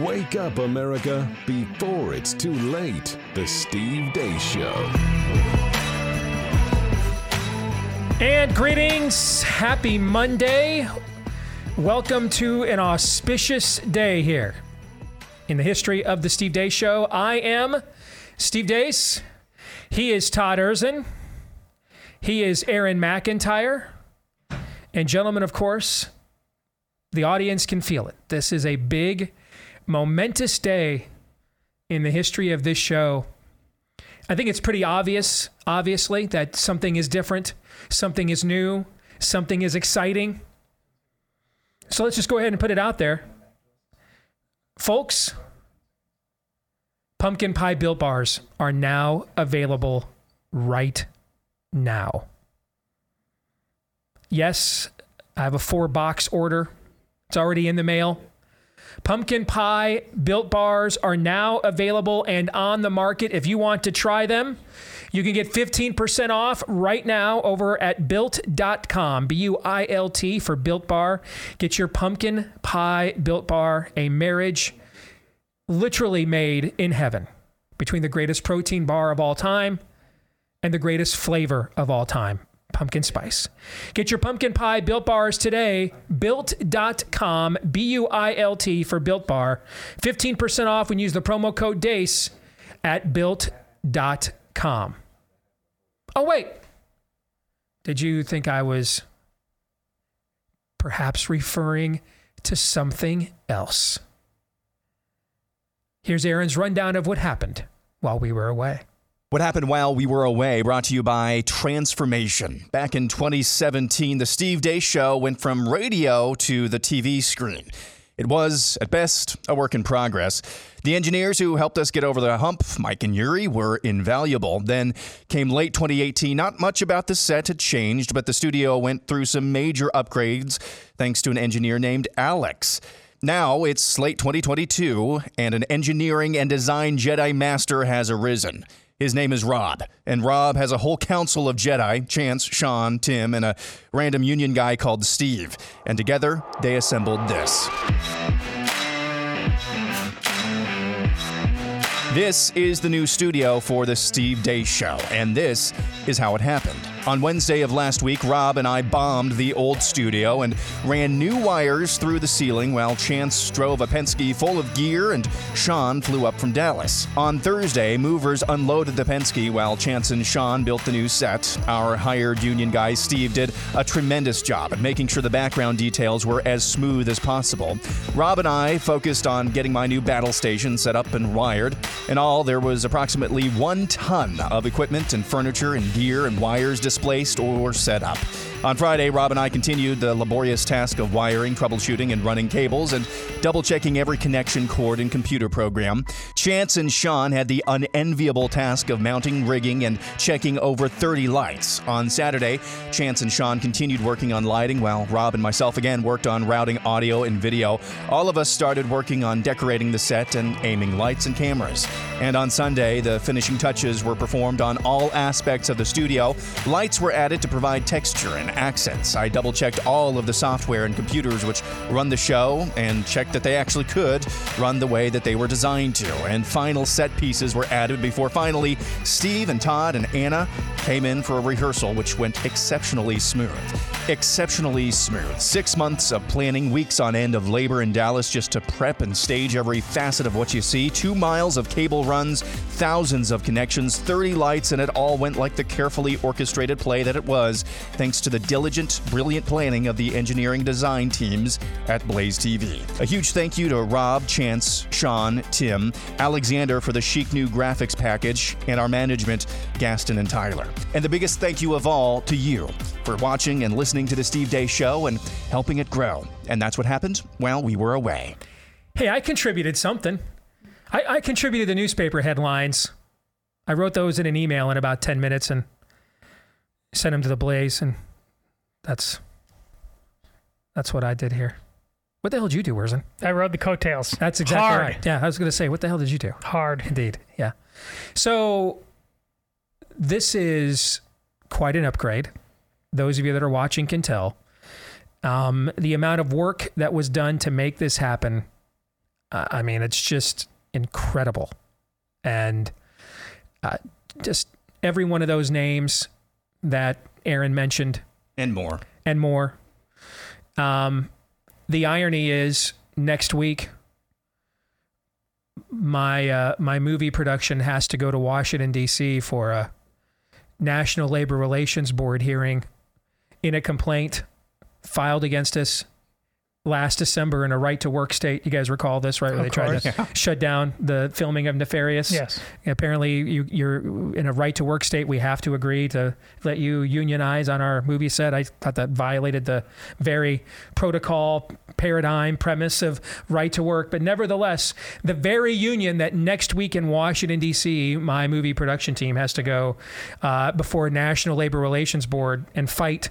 Wake up, America, before it's too late. The Steve Deace Show. And greetings. Happy Monday. Welcome to an auspicious day here in the history of the Steve Deace Show. I am Steve Deace. He is Todd Erzen. He is Aaron McIntyre. And, gentlemen, of course, the audience can feel it. This is a big, momentous day in the history of this show. I think it's pretty obvious, obviously, that something is different, something is new, something is exciting. So let's just go ahead and put it out there. Folks, pumpkin pie built bars are now available right now. Yes, I have a four box order. It's already in the mail. Pumpkin pie built bars are now available and on the market. If you want to try them, you can get 15% off right now over at built.com. B U I L T for built bar. Get your pumpkin pie built bar, a marriage literally made in heaven between the greatest protein bar of all time and the greatest flavor of all time pumpkin spice. Get your pumpkin pie built bars today. Built.com, B U I L T for built bar. 15% off when you use the promo code DEACE at built.com. Oh, wait. Did you think I was perhaps referring to something else? Here's Aaron's rundown of what happened while we were away. What happened while we were away brought to you by Transformation. Back in 2017, the Steve Deace Show went from radio to the TV screen. It was, at best, a work in progress. The engineers who helped us get over the hump, Mike and Yuri, were invaluable. Then came late 2018. Not much about the set had changed, but the studio went through some major upgrades thanks to an engineer named Alex. Now it's late 2022, and an engineering and design Jedi Master has arisen. His name is Rob, and Rob has a whole council of Jedi Chance, Sean, Tim, and a random union guy called Steve. And together, they assembled this. This is the new studio for the Steve Day Show, and this is how it happened. On Wednesday of last week, Rob and I bombed the old studio and ran new wires through the ceiling while Chance drove a Penske full of gear and Sean flew up from Dallas. On Thursday, movers unloaded the Penske while Chance and Sean built the new set. Our hired union guy, Steve, did a tremendous job at making sure the background details were as smooth as possible. Rob and I focused on getting my new battle station set up and wired. In all, there was approximately one ton of equipment and furniture and gear and wires displaced or set up. On Friday, Rob and I continued the laborious task of wiring, troubleshooting, and running cables and double checking every connection cord and computer program. Chance and Sean had the unenviable task of mounting, rigging, and checking over 30 lights. On Saturday, Chance and Sean continued working on lighting while Rob and myself again worked on routing audio and video. All of us started working on decorating the set and aiming lights and cameras. And on Sunday, the finishing touches were performed on all aspects of the studio. Lights were added to provide texture and accents. I double checked all of the software and computers which run the show and checked that they actually could run the way that they were designed to. And final set pieces were added before finally Steve and Todd and Anna came in for a rehearsal, which went exceptionally smooth. Exceptionally smooth. Six months of planning, weeks on end of labor in Dallas just to prep and stage every facet of what you see. Two miles of cable runs, thousands of connections, 30 lights, and it all went like the carefully orchestrated play that it was, thanks to the diligent, brilliant planning of the engineering design teams at Blaze TV. A huge thank you to Rob, Chance, Sean, Tim, Alexander for the chic new graphics package, and our management, Gaston and Tyler. And the biggest thank you of all to you for watching and listening to the Steve Deace Show and helping it grow. And that's what happened while we were away. Hey, I contributed something. I, I contributed the newspaper headlines. I wrote those in an email in about 10 minutes and sent them to the Blaze, and that's that's what I did here. What the hell did you do, Werzen? I rode the coattails. That's exactly Hard. right. Yeah, I was going to say, what the hell did you do? Hard. Indeed. Yeah. So this is quite an upgrade. Those of you that are watching can tell. Um, the amount of work that was done to make this happen Uh, I mean, it's just incredible. And uh, just every one of those names that Aaron mentioned And more. and more. Um, the irony is next week, my uh, my movie production has to go to Washington D.C. for a National Labor Relations Board hearing in a complaint filed against us last December in a right to work state. You guys recall this, right? Where Of they tried to shut down the filming of Nefarious. Yes. Apparently, you, you're in a right to work state. We have to agree to let you unionize on our movie set. I thought that violated the very protocol, paradigm, premise of right to work. But nevertheless, the very union that next week in Washington, D.C., my movie production team has to go uh, before National Labor Relations Board and fight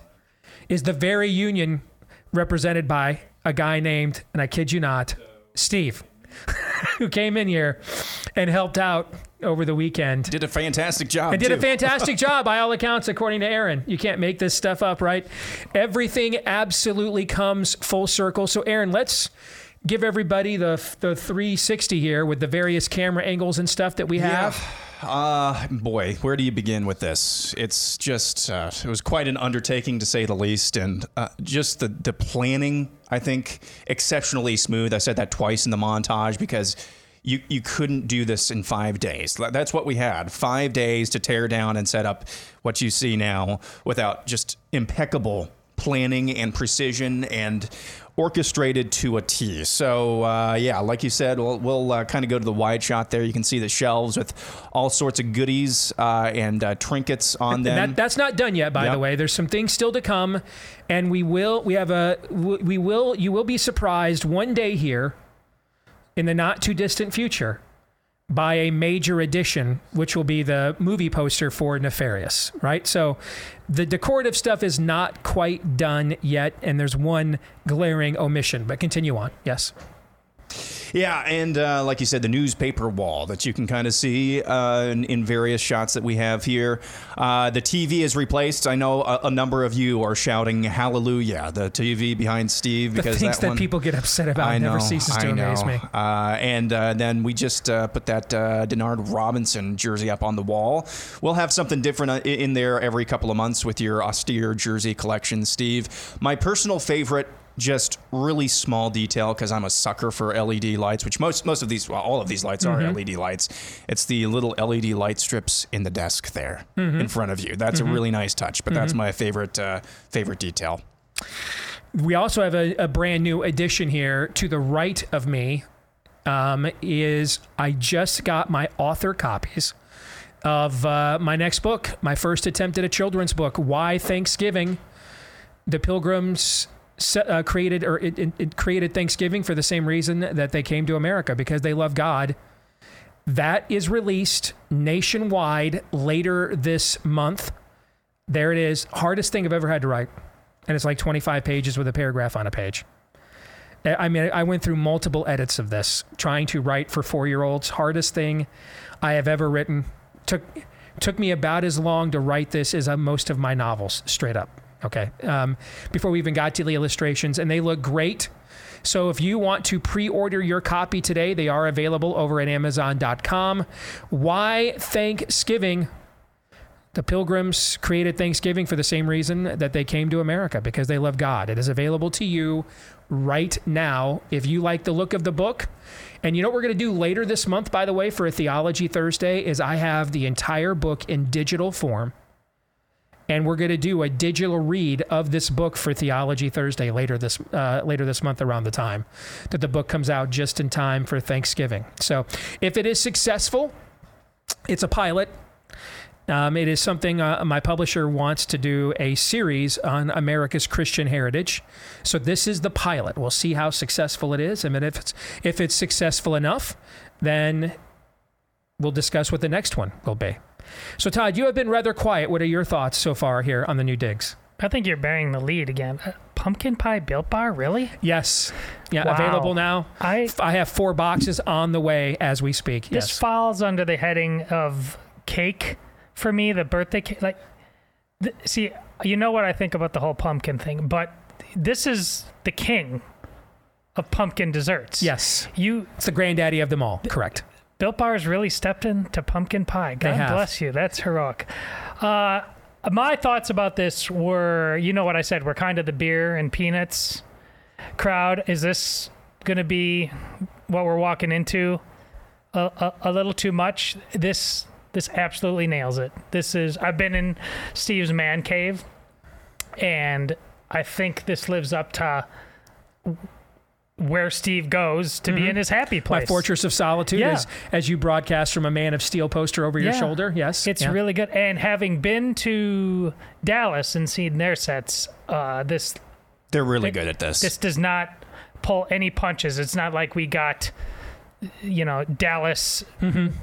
is the very union represented by a guy named, and I kid you not, Steve, who came in here and helped out over the weekend. Did a fantastic job. And did a fantastic job by all accounts, according to Aaron. You can't make this stuff up, right? Everything absolutely comes full circle. So, Aaron, let's give everybody the the 360 here with the various camera angles and stuff that we have. Uh, boy, where do you begin with this? It's just, uh, it was quite an undertaking to say the least. And uh, just the, the planning, I think, exceptionally smooth. I said that twice in the montage because you, you couldn't do this in five days. That's what we had five days to tear down and set up what you see now without just impeccable planning and precision and orchestrated to a T. So uh, yeah, like you said, we'll, we'll uh, kind of go to the wide shot there. You can see the shelves with all sorts of goodies uh, and uh, trinkets on them. That, that's not done yet, by Yep. the way. There's some things still to come, and we will. We have a. We will. You will be surprised one day here, in the not too distant future, by a major addition, which will be the movie poster for Nefarious. Right. So, the decorative stuff is not quite done yet, and there's one glaring omission. But continue on. Yes. Yeah, and uh, like you said, the newspaper wall that you can kind of see uh, in, in various shots that we have here. Uh, the TV is replaced. I know a, a number of you are shouting "Hallelujah!" The TV behind Steve The things that, that one, people get upset about I never ceases to I amaze know. me. Uh, and uh, then we just uh, put that uh, Denard Robinson jersey up on the wall. We'll have something different in there every couple of months with your austere jersey collection, Steve. My personal favorite. Just really small detail because I'm a sucker for LED lights, which most most of these, well, all of these lights are LED lights. It's the little LED light strips in the desk there in front of you. That's a really nice touch, but that's my favorite uh, favorite detail. We also have a, a brand new addition here to the right of me. Um, is I just got my author copies of uh, my next book, my first attempt at a children's book, Why Thanksgiving. The Pilgrims uh, created or it, it, it created Thanksgiving for the same reason that they came to America because they love God. That is released nationwide later this month. There it is. Hardest thing I've ever had to write and it's like 25 pages with a paragraph on a page. I mean, I went through multiple edits of this, trying to write for four-year-olds. Hardest thing I have ever written. Took took me about as long to write this as uh, most of my novels, straight up. Okay, um, before we even got to the illustrations, and they look great. So if you want to pre-order your copy today, they are available over at Amazon.com. Why Thanksgiving? The Pilgrims created Thanksgiving for the same reason that they came to America because they love God. It is available to you right now if you like the look of the book. And you know what we're going to do later this month, by the way, for a Theology Thursday, is I have the entire book in digital form. And we're going to do a digital read of this book for Theology Thursday later this uh, later this month around the time that the book comes out just in time for Thanksgiving. So if it is successful, it's a pilot. Um, it is something uh, my publisher wants to do a series on America's Christian heritage. So this is the pilot. We'll see how successful it is. I mean, if it's if it's successful enough, then we'll discuss what the next one will be. So Todd, you have been rather quiet. What are your thoughts so far here on the new digs? I think you're bearing the lead again. Uh, pumpkin pie built bar, really? Yes, yeah, Wow. available now. I I have four boxes on the way as we speak. this Yes. falls under the heading of cake for me. The birthday cake, like, th- see, you know what I think about the whole pumpkin thing, but this is the king of pumpkin desserts. Yes. You It's the granddaddy of them all. Correct. Built Bars really stepped into pumpkin pie. God bless you. That's heroic. Uh, my thoughts about this were, you know what I said, we're kind of the beer and peanuts crowd. Is this going to be what we're walking into? A, a, a little too much. This this absolutely nails it. This is I've been in Steve's man cave, and I think this lives up to where Steve goes to be in his happy place. My fortress of solitude Yeah. is as you broadcast from a Man of Steel poster over your Yeah. shoulder. Yes. It's Yeah. really good. And having been to Dallas and seen their sets, uh, this They're really good at this. this does not pull any punches. It's not like we got, you know, Dallas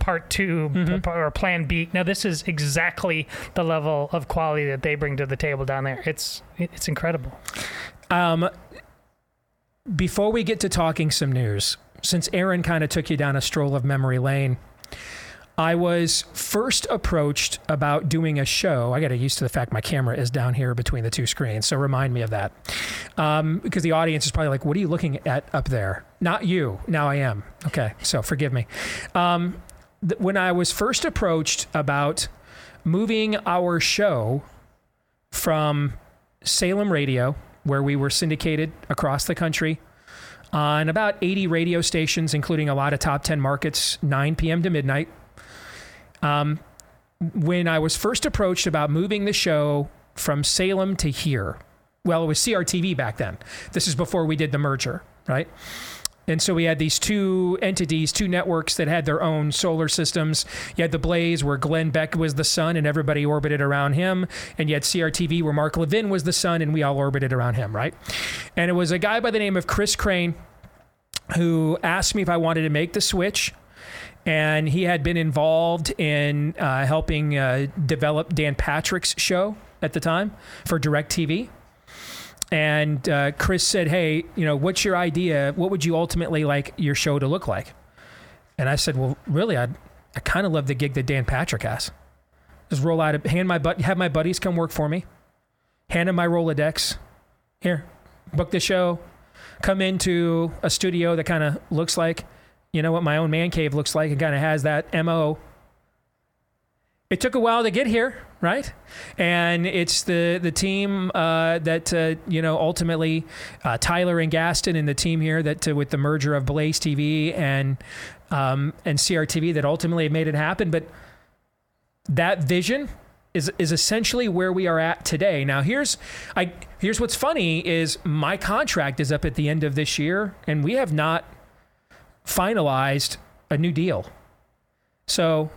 Part 2 or Plan B. Now this is exactly the level of quality that they bring to the table down there. It's it's incredible. Um, before we get to talking some news, since Aaron kind of took you down a stroll of memory lane, I was first approached about doing a show. I got to used to the fact my camera is down here between the two screens, so remind me of that. Um, because the audience is probably like, "What are you looking at up there?" Not you. Now I am. Okay, so forgive me. Um, th- when I was first approached about moving our show from Salem Radio, where we were syndicated across the country on about 80 radio stations, including a lot of top 10 markets, 9 p.m. to midnight. Um, when I was first approached about moving the show from Salem to here, well, it was CRTV back then. This is before we did the merger, right? And so we had these two entities, two networks that had their own solar systems. You had the Blaze, where Glenn Beck was the sun and everybody orbited around him. And you had CRTV, where Mark Levin was the sun and we all orbited around him, right? And it was a guy by the name of Chris Crane who asked me if I wanted to make the switch. And he had been involved in uh, helping uh, develop Dan Patrick's show at the time for DirecTV. And uh, Chris said, "Hey, you know, what's your idea? What would you ultimately like your show to look like?" And I said, "Well, really, I I kind of love the gig that Dan Patrick has. Just roll out, hand my but, have my buddies come work for me, hand them my Rolodex. Here, book the show, come into a studio that kind of looks like, you know, what my own man cave looks like, and kind of has that mo." It took a while to get here, right? And it's the the team uh, that uh, you know ultimately uh, Tyler and Gaston and the team here that uh, with the merger of Blaze TV and um, and CRTV that ultimately made it happen. But that vision is is essentially where we are at today. Now here's I here's what's funny is my contract is up at the end of this year, and we have not finalized a new deal. So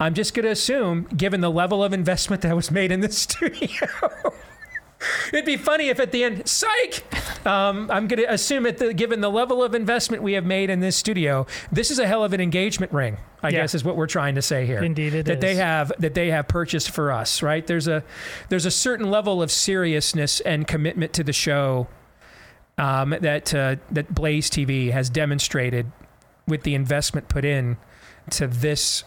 I'm just going to assume, given the level of investment that was made in this studio, it'd be funny if at the end, psych. Um, I'm going to assume, at the, given the level of investment we have made in this studio, this is a hell of an engagement ring. I Yeah. guess is what we're trying to say here. Indeed it that they have that they have purchased for us. Right? There's a there's a certain level of seriousness and commitment to the show um, that uh, that Blaze TV has demonstrated with the investment put in to this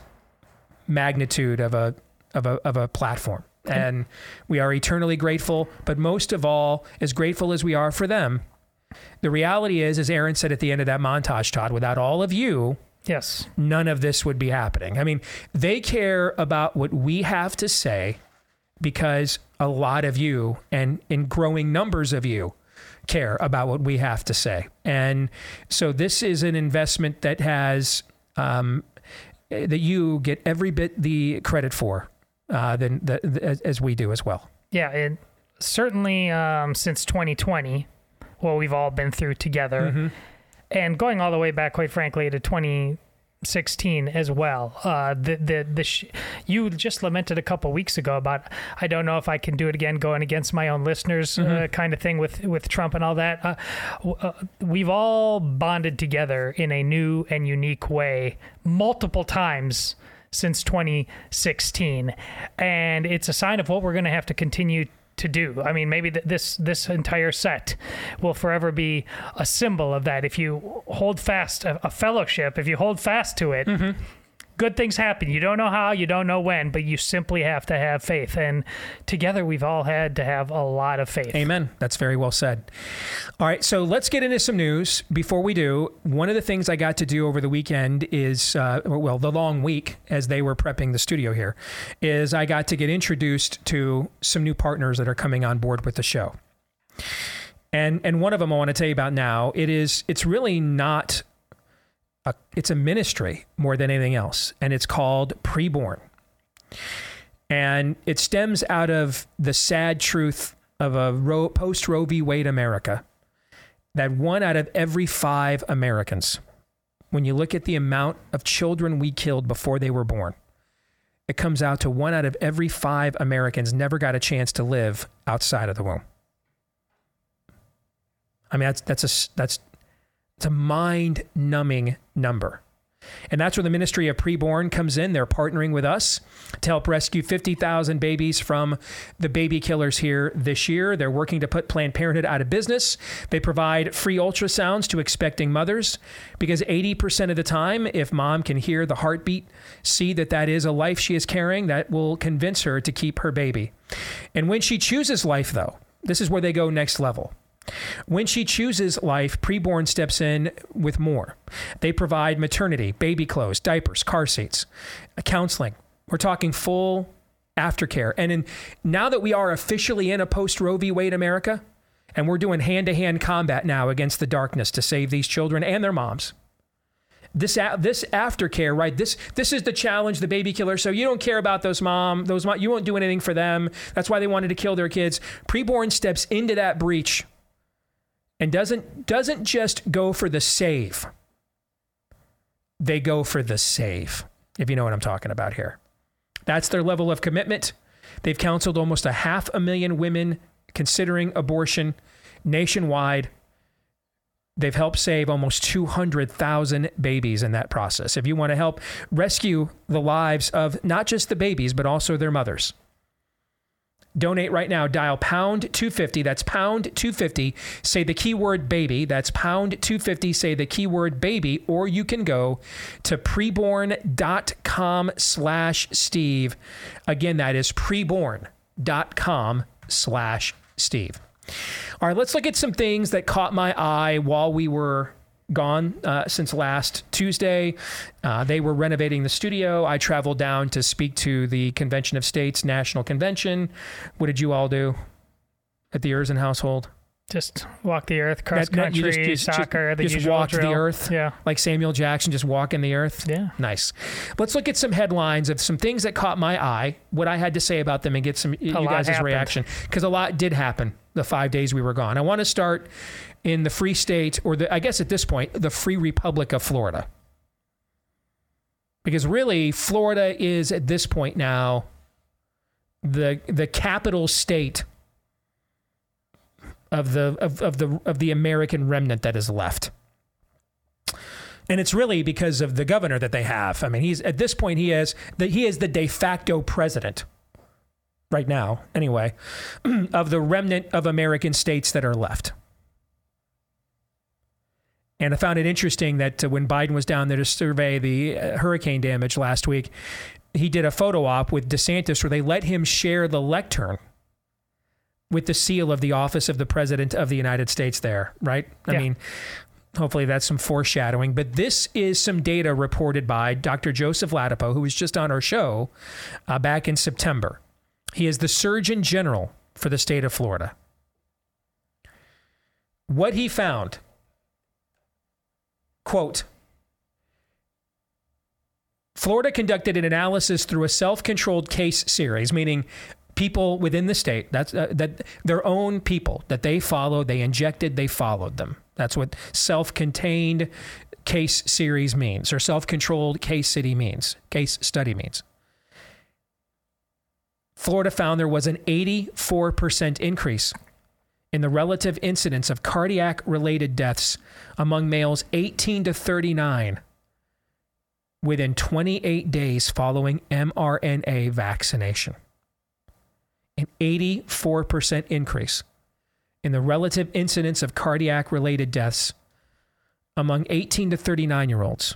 magnitude of a of a of a platform. And we are eternally grateful, but most of all, as grateful as we are for them, the reality is, as Aaron said at the end of that montage, Todd, without all of you, Yes. none of this would be happening. I mean, they care about what we have to say because a lot of you and in growing numbers of you care about what we have to say. And so this is an investment that has um, that you get every bit the credit for uh, than the, the, as, as we do as well. Yeah, it certainly um, since 2020, what we've all been through together, and going all the way back, quite frankly, to 2016 as well. Uh, the the the sh- you just lamented a couple weeks ago about I don't know if I can do it again, going against my own listeners, uh, kind of thing with with Trump and all that. Uh, w- uh, we've all bonded together in a new and unique way multiple times since 2016 and it's a sign of what we're going to have to continue to do. I mean, maybe th- this this entire set will forever be a symbol of that. If you hold fast a, a fellowship, if you hold fast to it, mm-hmm. Good things happen. You don't know how, you don't know when, but you simply have to have faith. And together, we've all had to have a lot of faith. Amen. That's very well said. All right, so let's get into some news. Before we do, one of the things I got to do over the weekend is, uh, well, the long week as they were prepping the studio here, is I got to get introduced to some new partners that are coming on board with the show. And and one of them I want to tell you about now. It is it's really not a, it's a ministry more than anything else, and it's called Preborn. And it stems out of the sad truth of a Roe, post Roe v. Wade America that one out of every five Americans, when you look at the amount of children we killed before they were born, it comes out to one out of every five Americans never got a chance to live outside of the womb. I mean, that's that's a that's it's a mind numbing number. And that's where the Ministry of Preborn comes in. They're partnering with us to help rescue 50,000 babies from the baby killers here this year. They're working to put Planned Parenthood out of business. They provide free ultrasounds to expecting mothers because 80% of the time, if mom can hear the heartbeat, see that that is a life she is carrying, that will convince her to keep her baby. And when she chooses life, though, this is where they go next level. When she chooses life, preborn steps in with more. They provide maternity, baby clothes, diapers, car seats, counseling. We're talking full aftercare. And in, now that we are officially in a post Roe v. Wade America, and we're doing hand to hand combat now against the darkness to save these children and their moms. This this aftercare, right? This this is the challenge, the baby killer. So you don't care about those mom, those mom, you won't do anything for them. That's why they wanted to kill their kids. Preborn steps into that breach and doesn't doesn't just go for the save. They go for the save. If you know what I'm talking about here. That's their level of commitment. They've counseled almost a half a million women considering abortion nationwide. They've helped save almost 200,000 babies in that process. If you want to help rescue the lives of not just the babies, but also their mothers, Donate right now. Dial pound 250. That's pound 250. Say the keyword baby. That's pound 250. Say the keyword baby. Or you can go to preborn.com slash Steve. Again, that is preborn.com slash Steve. All right, let's look at some things that caught my eye while we were gone uh, since last Tuesday. Uh, they were renovating the studio. I traveled down to speak to the Convention of States National Convention. What did you all do at the Erzen household? Just walk the earth, cross that, country, just, just, soccer, just, the just walk drill. the earth. Yeah, like Samuel Jackson, just walking the earth. Yeah, nice. Let's look at some headlines of some things that caught my eye. What I had to say about them, and get some a you guys' reaction because a lot did happen the five days we were gone. I want to start in the free state, or the, I guess at this point, the free republic of Florida. Because really, Florida is at this point now the the capital state of the of, of the of the American remnant that is left. And it's really because of the governor that they have. I mean, he's at this point he is the, he is the de facto president right now, anyway, of the remnant of American states that are left. And I found it interesting that uh, when Biden was down there to survey the uh, hurricane damage last week, he did a photo op with DeSantis where they let him share the lectern with the seal of the office of the president of the United States there, right? I yeah. mean, hopefully that's some foreshadowing. But this is some data reported by Dr. Joseph Ladapo, who was just on our show uh, back in September. He is the Surgeon General for the state of Florida. What he found Quote Florida conducted an analysis through a self controlled case series, meaning people within the state that's uh, that their own people that they followed they injected they followed them that's what self-contained case series means or self-controlled case city means case study means florida found there was an 84% increase in the relative incidence of cardiac related deaths among males 18 to 39 within 28 days following mRNA vaccination. An 84% increase in the relative incidence of cardiac related deaths among 18 to 39 year olds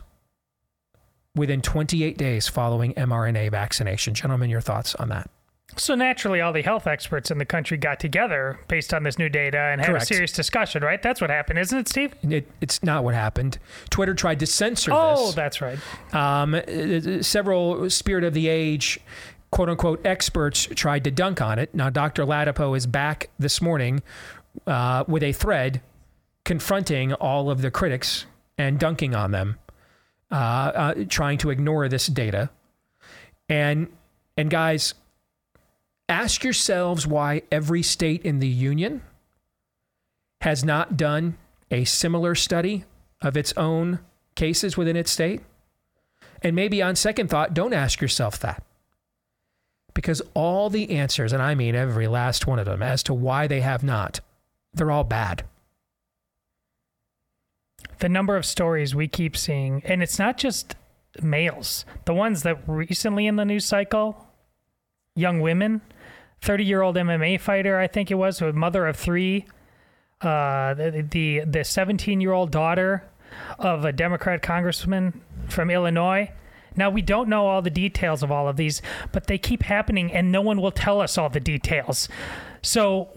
within 28 days following mRNA vaccination. Gentlemen, your thoughts on that? So naturally, all the health experts in the country got together based on this new data and had Correct. a serious discussion, right? That's what happened, isn't it, Steve? It, it's not what happened. Twitter tried to censor this. Oh, this. that's right. Um, uh, several spirit of the age, quote unquote, experts tried to dunk on it. Now, Dr. Ladapo is back this morning uh, with a thread confronting all of the critics and dunking on them, uh, uh, trying to ignore this data. And and guys, ask yourselves why every state in the union has not done a similar study of its own cases within its state. And maybe on second thought, don't ask yourself that. Because all the answers, and I mean every last one of them, as to why they have not, they're all bad. The number of stories we keep seeing, and it's not just males, the ones that recently in the news cycle, young women, 30 year old MMA fighter, I think it was, a mother of three, uh, the the 17 year old daughter of a Democrat congressman from Illinois. Now, we don't know all the details of all of these, but they keep happening and no one will tell us all the details. So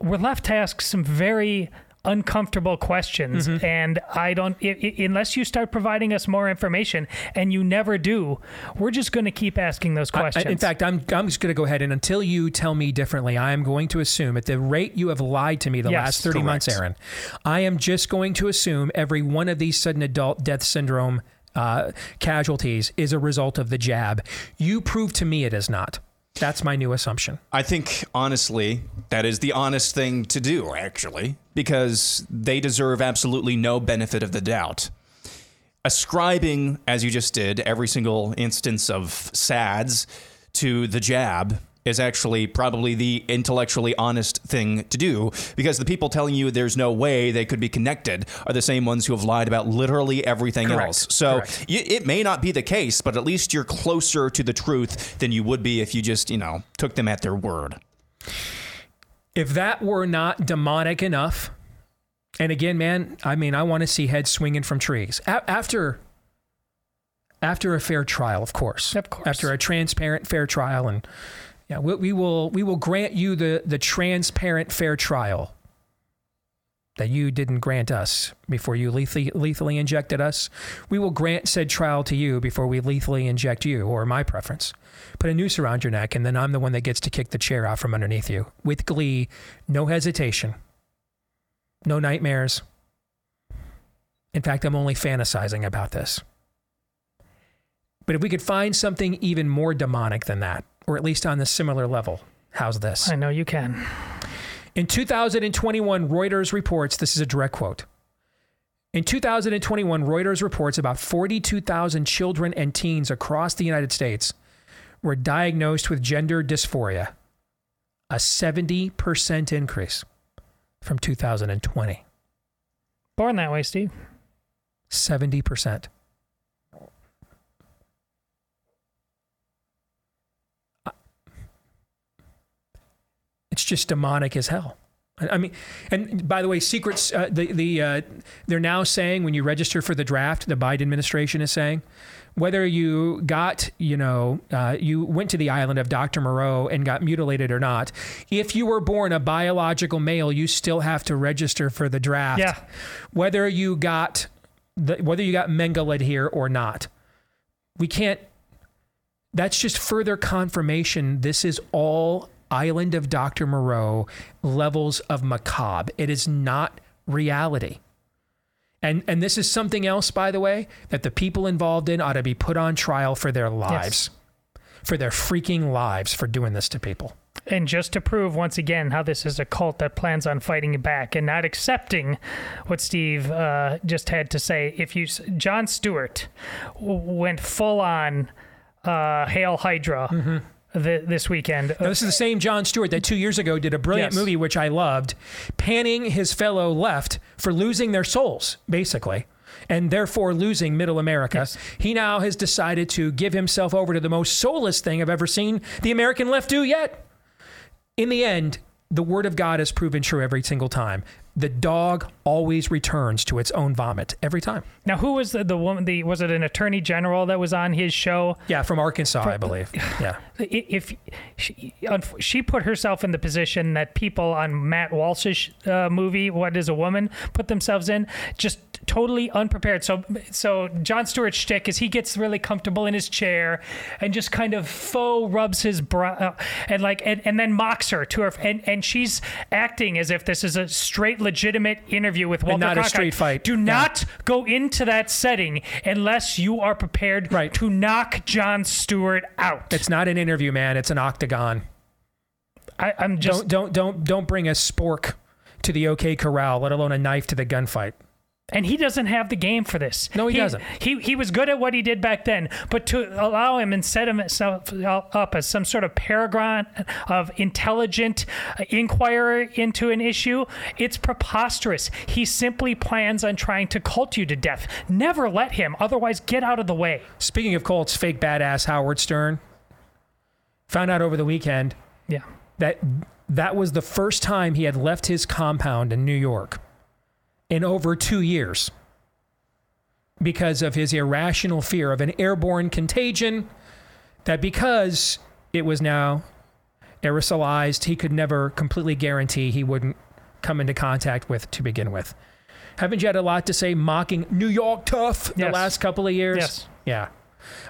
we're left to ask some very uncomfortable questions. Mm-hmm. And I don't, i i unless you start providing us more information, and you never do, we're just going to keep asking those I- I- questions. in fact, I'm, I'm just going to go ahead and until you tell me differently, I am going to assume at the rate you have lied to me the Yes, last 30 months. Aaron, I am just going to assume every one of these sudden adult death syndrome uh, casualties is a result of the jab. You prove to me it is not. That's my new assumption. I think, honestly, that is the honest thing to do, actually, because they deserve absolutely no benefit of the doubt. Ascribing, as you just did, every single instance of SADS to the jab is actually probably the intellectually honest thing to do because the people telling you there's no way they could be connected are the same ones who have lied about literally everything Correct. else. So Correct. y- it may not be the case, but at least you're closer to the truth than you would be if you just, you know, took them at their word. If that were not demonic enough, and again, man, I mean, I want to see heads swinging from trees A- after after a fair trial, of course. Of course. After a transparent fair trial, and yeah, we, we will we will grant you the the transparent fair trial that you didn't grant us before you lethally, lethally injected us. We will grant said trial to you before we lethally inject you, or my preference. Put a noose around your neck, and then I'm the one that gets to kick the chair out from underneath you with glee, no hesitation, no nightmares. In fact, I'm only fantasizing about this. But if we could find something even more demonic than that, or at least on the similar level, how's this? I know you can. In 2021, Reuters reports this is a direct quote. In 2021, Reuters reports about 42,000 children and teens across the United States were diagnosed with gender dysphoria, a 70% increase from 2020. Born that way, Steve. 70%. It's just demonic as hell. I mean, and by the way, secrets. Uh, the the uh, they're now saying when you register for the draft, the Biden administration is saying whether you got you know uh, you went to the island of Dr. Moreau and got mutilated or not, if you were born a biological male, you still have to register for the draft. Yeah. Whether you got the, whether you got Mengele here or not, we can't. That's just further confirmation. This is all Island of Dr. Moreau levels of macabre. It is not reality. And and this is something else, by the way, that the people involved in ought to be put on trial for their lives, for their freaking lives for doing this to people. And just to prove once again how this is a cult that plans on fighting back and not accepting what Steve uh, just had to say, if you Jon Stewart went full on uh, Hail Hydra th- this weekend. Now, this is the same Jon Stewart that two years ago did a brilliant Yes. movie, which I loved, panning his fellow left for losing their souls, basically, and therefore losing middle America. Yes. He now has decided to give himself over to the most soulless thing I've ever seen the American left do yet. In the end, the word of God has proven true every single time. The dog always returns to its own vomit every time. Now, who was the, the woman? The was it an attorney general that was on his show? Yeah, from Arkansas, I believe. Yeah. If she, she put herself in the position that people on Matt Walsh's uh, movie "What Is a Woman" put themselves in, just totally unprepared. So, so Jon Stewart's shtick is he gets really comfortable in his chair and just kind of faux rubs his brow uh, and like and, and then mocks her to her, and and she's acting as if this is a straight, legitimate interview with Walter not a Cronkite. street fight. Do Yeah. not go into that setting unless you are prepared Right. to knock John Stewart out. It's not an interview, man. It's an octagon. I, I'm just Don't don't don't don't bring a spork to the OK Corral, let alone a knife to the gunfight. And he doesn't have the game for this. No, he doesn't. He he was good at what he did back then, but to allow him and set himself up as some sort of paragon of intelligent inquirer into an issue, it's preposterous. He simply plans on trying to cult you to death. Never let him. Otherwise, get out of the way. Speaking of cults, fake badass Howard Stern found out over the weekend Yeah. that that was the first time he had left his compound in New York in over two years because of his irrational fear of an airborne contagion. That because it was now aerosolized, he could never completely guarantee he wouldn't come into contact with to begin with. Haven't you had a lot to say mocking New York tough the Yes. last couple of years? Yes. Yeah.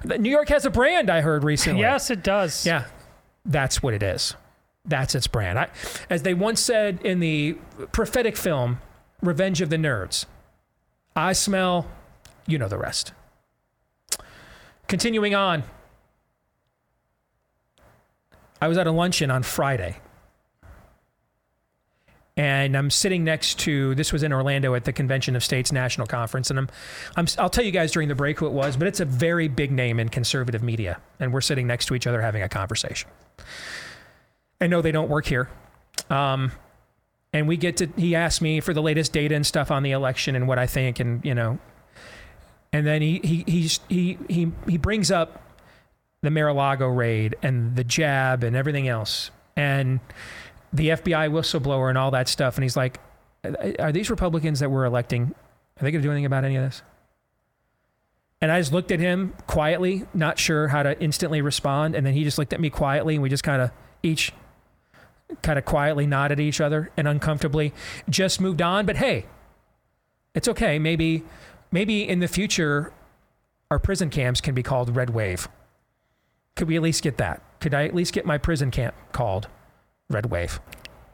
New York has a brand, I heard recently. Yes, it does. Yeah, that's what it is. That's its brand. I, as they once said in the prophetic film Revenge of the Nerds, I smell, you know the rest. Continuing on, I was at a luncheon on Friday. And I'm sitting next to this was in Orlando at the Convention of States National Conference, and I'm, I'm I'll tell you guys during the break who it was, but it's a very big name in conservative media, and we're sitting next to each other having a conversation. And no, they don't work here. Um, and we get to he asked me for the latest data and stuff on the election and what I think, and you know, and then he he he's, he he he brings up the Mar-a-Lago raid and the jab and everything else, and the FBI whistleblower and all that stuff, and he's like, "Are these Republicans that we're electing? Are they going to do anything about any of this?" And I just looked at him quietly, not sure how to instantly respond, and then he just looked at me quietly, and we just kind of each kind of quietly nodded at each other and uncomfortably just moved on. But hey, it's okay. Maybe, maybe in the future, our prison camps can be called Red Wave. Could we at least get that? Could I at least get my prison camp called Red Wave?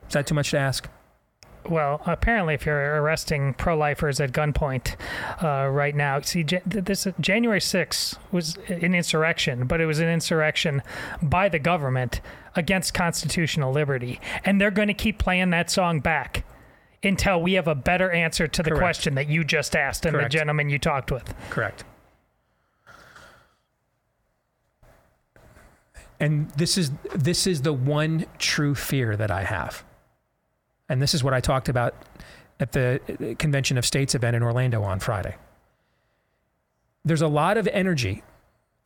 Is that too much to ask? Well, apparently, if you're arresting pro-lifers at gunpoint uh, right now, see, this January 6th was an insurrection, but it was an insurrection by the government against constitutional liberty, and they're going to keep playing that song back until we have a better answer to the Correct. question that you just asked and Correct. the gentleman you talked with. Correct. And this is this is the one true fear that I have. And this is what I talked about at the uh, Convention of States event in Orlando on Friday. There's a lot of energy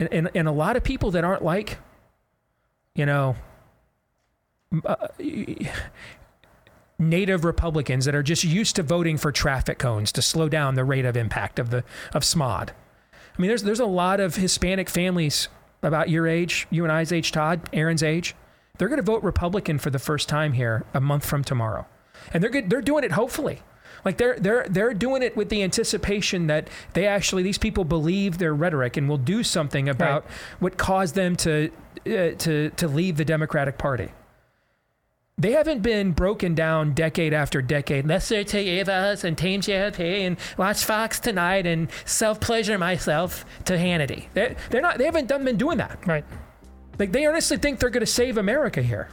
and, and, and a lot of people that aren't like, you know, uh, native Republicans that are just used to voting for traffic cones to slow down the rate of impact of the of SMOD. I mean, there's there's a lot of Hispanic families about your age, you and I's age, Todd, Aaron's age. They're going to vote Republican for the first time here a month from tomorrow, and they're good, they're doing it hopefully. Like they're they're they're doing it with the anticipation that they actually these people believe their rhetoric and will do something about what caused them to uh, to to leave the Democratic Party. They haven't been broken down decade after decade. Lester Tejas and Tame Chappé and watch Fox tonight and self pleasure myself to Hannity. They're, they're not. They haven't done been doing that. Right. Like they honestly think they're going to save America here.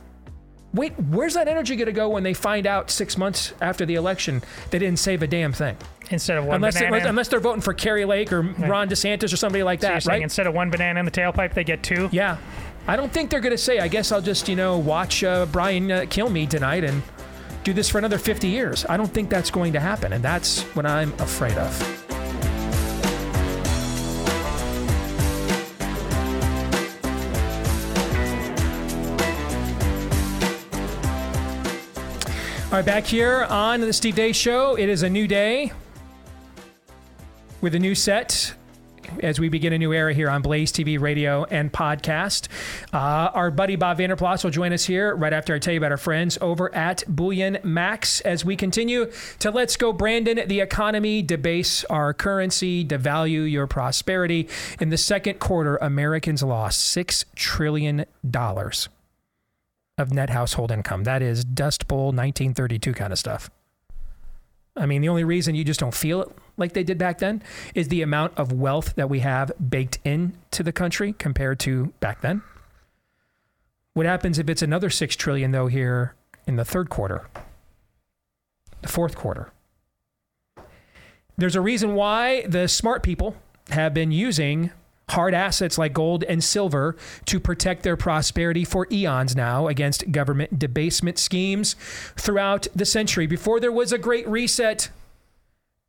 Wait, where's that energy going to go when they find out six months after the election they didn't save a damn thing? Instead of one Unless, banana. unless, unless they're voting for Kari Lake or Ron DeSantis or somebody like so that, right? instead of one banana in the tailpipe, they get two? Yeah. I don't think they're going to say, I guess I'll just, you know, watch uh, Brian uh, Kilmeade tonight and do this for another 50 years. I don't think that's going to happen. And that's what I'm afraid of. All right, back here on the Steve Deace Show. It is a new day with a new set as we begin a new era here on Blaze TV, radio, and podcast. Uh, our buddy Bob Vander Plaats will join us here right after I tell you about our friends over at Bullion Max as we continue to Let's Go Brandon, the economy, debase our currency, devalue your prosperity. In the second quarter, Americans lost $6 trillion of net household income. That is Dust Bowl 1932 kind of stuff. I mean, the only reason you just don't feel it like they did back then is the amount of wealth that we have baked into the country compared to back then. What happens if it's another 6 trillion though here in the third quarter? The fourth quarter. There's a reason why the smart people have been using hard assets like gold and silver to protect their prosperity for eons now against government debasement schemes throughout the century. Before there was a great reset,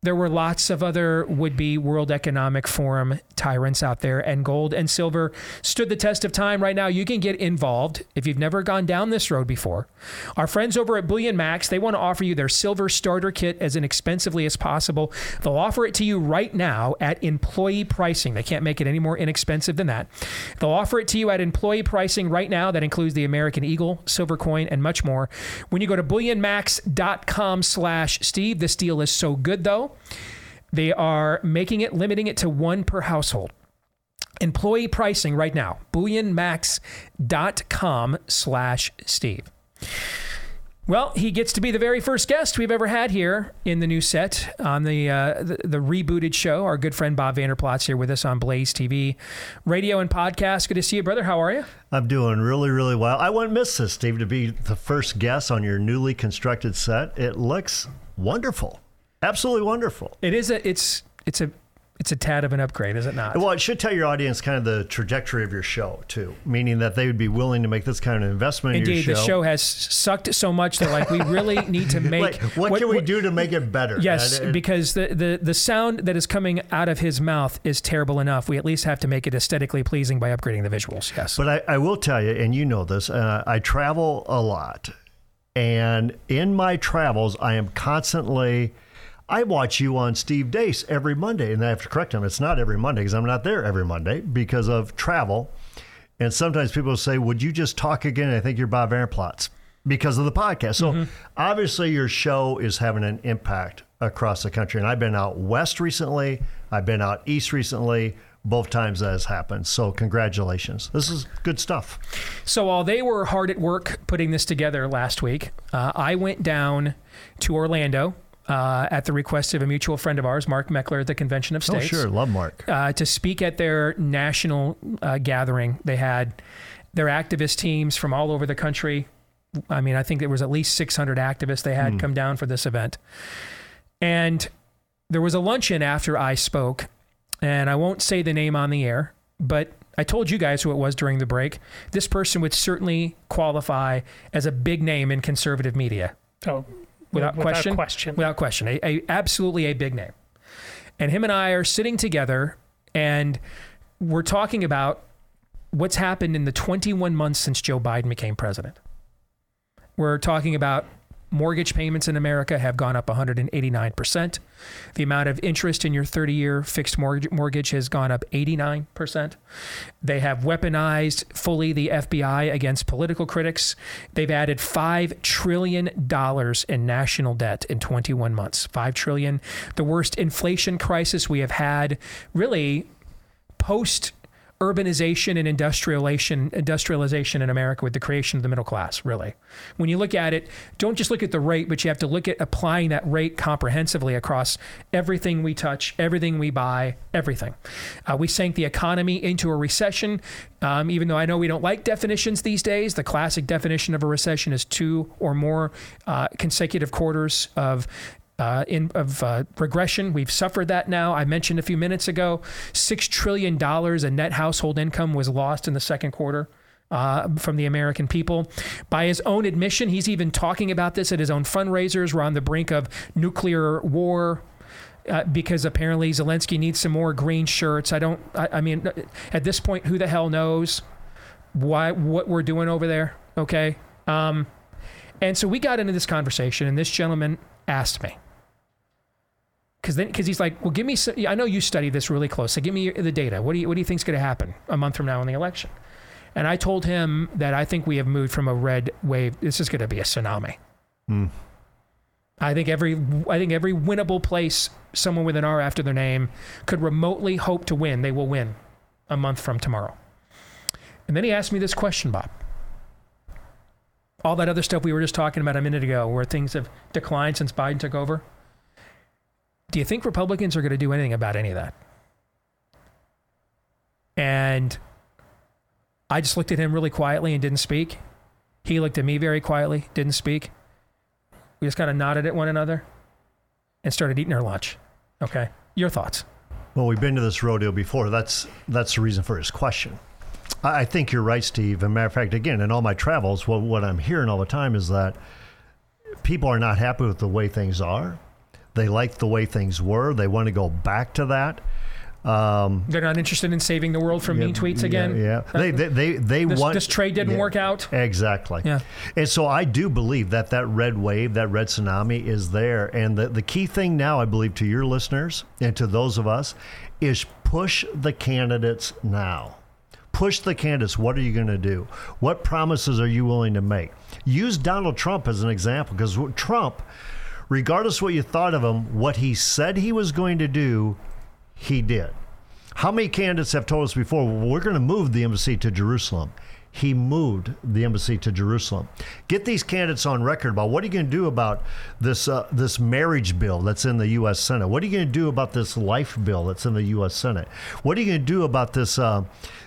there were lots of other would be World Economic Forum tyrants out there, and gold and silver stood the test of time. Right now, you can get involved if you've never gone down this road before. Our friends over at Bullion Max, they want to offer you their silver starter kit as inexpensively as possible. They'll offer it to you right now at employee pricing. They can't make it any more inexpensive than that. They'll offer it to you at employee pricing right now. That includes the American Eagle, silver coin, and much more. When you go to bullionmax.com slash Steve, this deal is so good, though. They are making it, limiting it to one per household. Employee pricing right now, bullionmax.com slash Steve. Well, he gets to be the very first guest we've ever had here in the new set on the uh, the, the, rebooted show. Our good friend Bob Vander Plaats here with us on Blaze TV, radio and podcast. Good to see you, brother. How are you? I'm doing really, really well. I wouldn't miss this, Steve, to be the first guest on your newly constructed set. It looks wonderful. Absolutely wonderful. It is a it's it's a it's a tad of an upgrade, is it not? Well, it should tell your audience kind of the trajectory of your show too, meaning that they would be willing to make this kind of investment Indeed, in your show. the show has sucked so much that like we really need to make. like, what, what, can we do to make it better? Yes, and, and, because the, the the sound that is coming out of his mouth is terrible enough. We at least have to make it aesthetically pleasing by upgrading the visuals. Yes, but I, I will tell you, and you know this, uh, I travel a lot, and in my travels, I am constantly I watch you on Steve Deace every Monday, and I have to correct him. It's not every Monday because I'm not there every Monday because of travel. And sometimes people say, "Would you just talk again?" I think you're Bob Plaats because of the podcast. So mm-hmm. obviously, your show is having an impact across the country. And I've been out west recently. I've been out east recently. Both times that has happened. So congratulations. This is good stuff. So while they were hard at work putting this together last week, uh, I went down to Orlando uh, at the request of a mutual friend of ours, Mark Meckler, at the Convention of States. Oh, sure. Love Mark. Uh, to speak at their national uh, gathering. They had their activist teams from all over the country. I mean, I think there was at least 600 activists they had mm. come down for this event. And there was a luncheon after I spoke, and I won't say the name on the air, but I told you guys who it was during the break. This person would certainly qualify as a big name in conservative media. Oh, without, without question, question, without question, a, a, absolutely a big name. And him and I are sitting together, and we're talking about what's happened in the 21 months since Joe Biden became president. We're talking about Mortgage payments in America have gone up 189%. The amount of interest in your 30 year fixed mortgage has gone up 89%. They have weaponized fully the FBI against political critics. They've added $5 trillion in national debt in 21 months. 5 trillion, the worst inflation crisis we have had really post urbanization and industrialization industrialization in America with the creation of the middle class, really. When you look at it, don't just look at the rate, but you have to look at applying that rate comprehensively across everything we touch, everything we buy, everything. Uh, we sank the economy into a recession, um, even though I know we don't like definitions these days. The classic definition of a recession is two or more uh, consecutive quarters of uh, in of uh, regression. We've suffered that now. I mentioned a few minutes ago, six trillion dollars in net household income was lost in the second quarter. Uh, from the American people. By his own admission, he's even talking about this at his own fundraisers. We're on the brink of nuclear war. Uh, because apparently Zelensky needs some more green shirts. I don't. I, I, mean, at this point, who the hell knows why what we're doing over there? Okay. Um, And so we got into this conversation, and this gentleman asked me because then because he's like, well, give me. Some, I know you study this really close, so give me the data. What do you what do you think's going to happen a month from now in the election? And I told him that I think we have moved from a red wave. This is going to be a tsunami. Hmm. I think every I think every winnable place someone with an R after their name could remotely hope to win, they will win a month from tomorrow. And then he asked me this question, Bob. All that other stuff we were just talking about a minute ago, where things have declined since Biden took over. Do you think Republicans are going to do anything about any of that? And I just looked at him really quietly and didn't speak. He looked at me very quietly, didn't speak. We just kind of nodded at one another and started eating our lunch. Okay. Your thoughts? Well, we've been to this rodeo before. That's that's the reason for his question. I, I think you're right, Steve. As a matter of fact, again, in all my travels, what, what I'm hearing all the time is that people are not happy with the way things are. They like the way things were. They want to go back to that. Um, They're not interested in saving the world from mean tweets yeah, again. Yeah, they they they, they This, want this trade didn't yeah. work out. Exactly. Yeah. And so I do believe that that red wave, that red tsunami is there. And the, the key thing now, I believe, to your listeners and to those of us, is push the candidates now. Push the candidates. What are you going to do? What promises are you willing to make? Use Donald Trump as an example because Trump, regardless what you thought of him, what he said he was going to do, he did. How many candidates have told us before, well, we're going to move the embassy to Jerusalem? He moved the embassy to Jerusalem. Get these candidates on record about what are you going to do about this uh, this marriage bill that's in the U.S. Senate? What are you going to do about this life bill that's in the U.S. Senate? What are you going to do about this uh,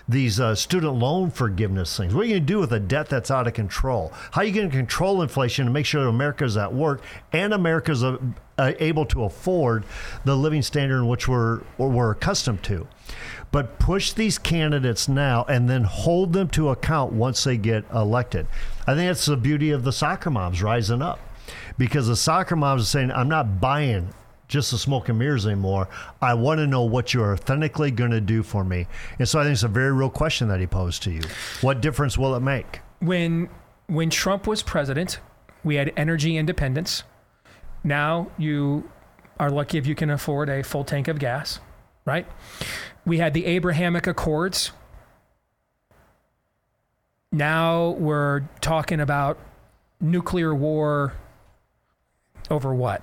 these uh, student loan forgiveness things? What are you going to do with a debt that's out of control? How are you going to control inflation and make sure that America's at work and America's uh, uh, able to afford the living standard in which we're we're accustomed to? But push these candidates now and then hold them to account once they get elected. I think that's the beauty of the soccer moms rising up because the soccer moms are saying, I'm not buying just the smoke and mirrors anymore. I want to know what you're authentically going to do for me. And so I think it's a very real question that he posed to you. What difference will it make? When when Trump was president, we had energy independence. Now you are lucky if you can afford a full tank of gas, right? We had the Abrahamic Accords. Now we're talking about nuclear war over what?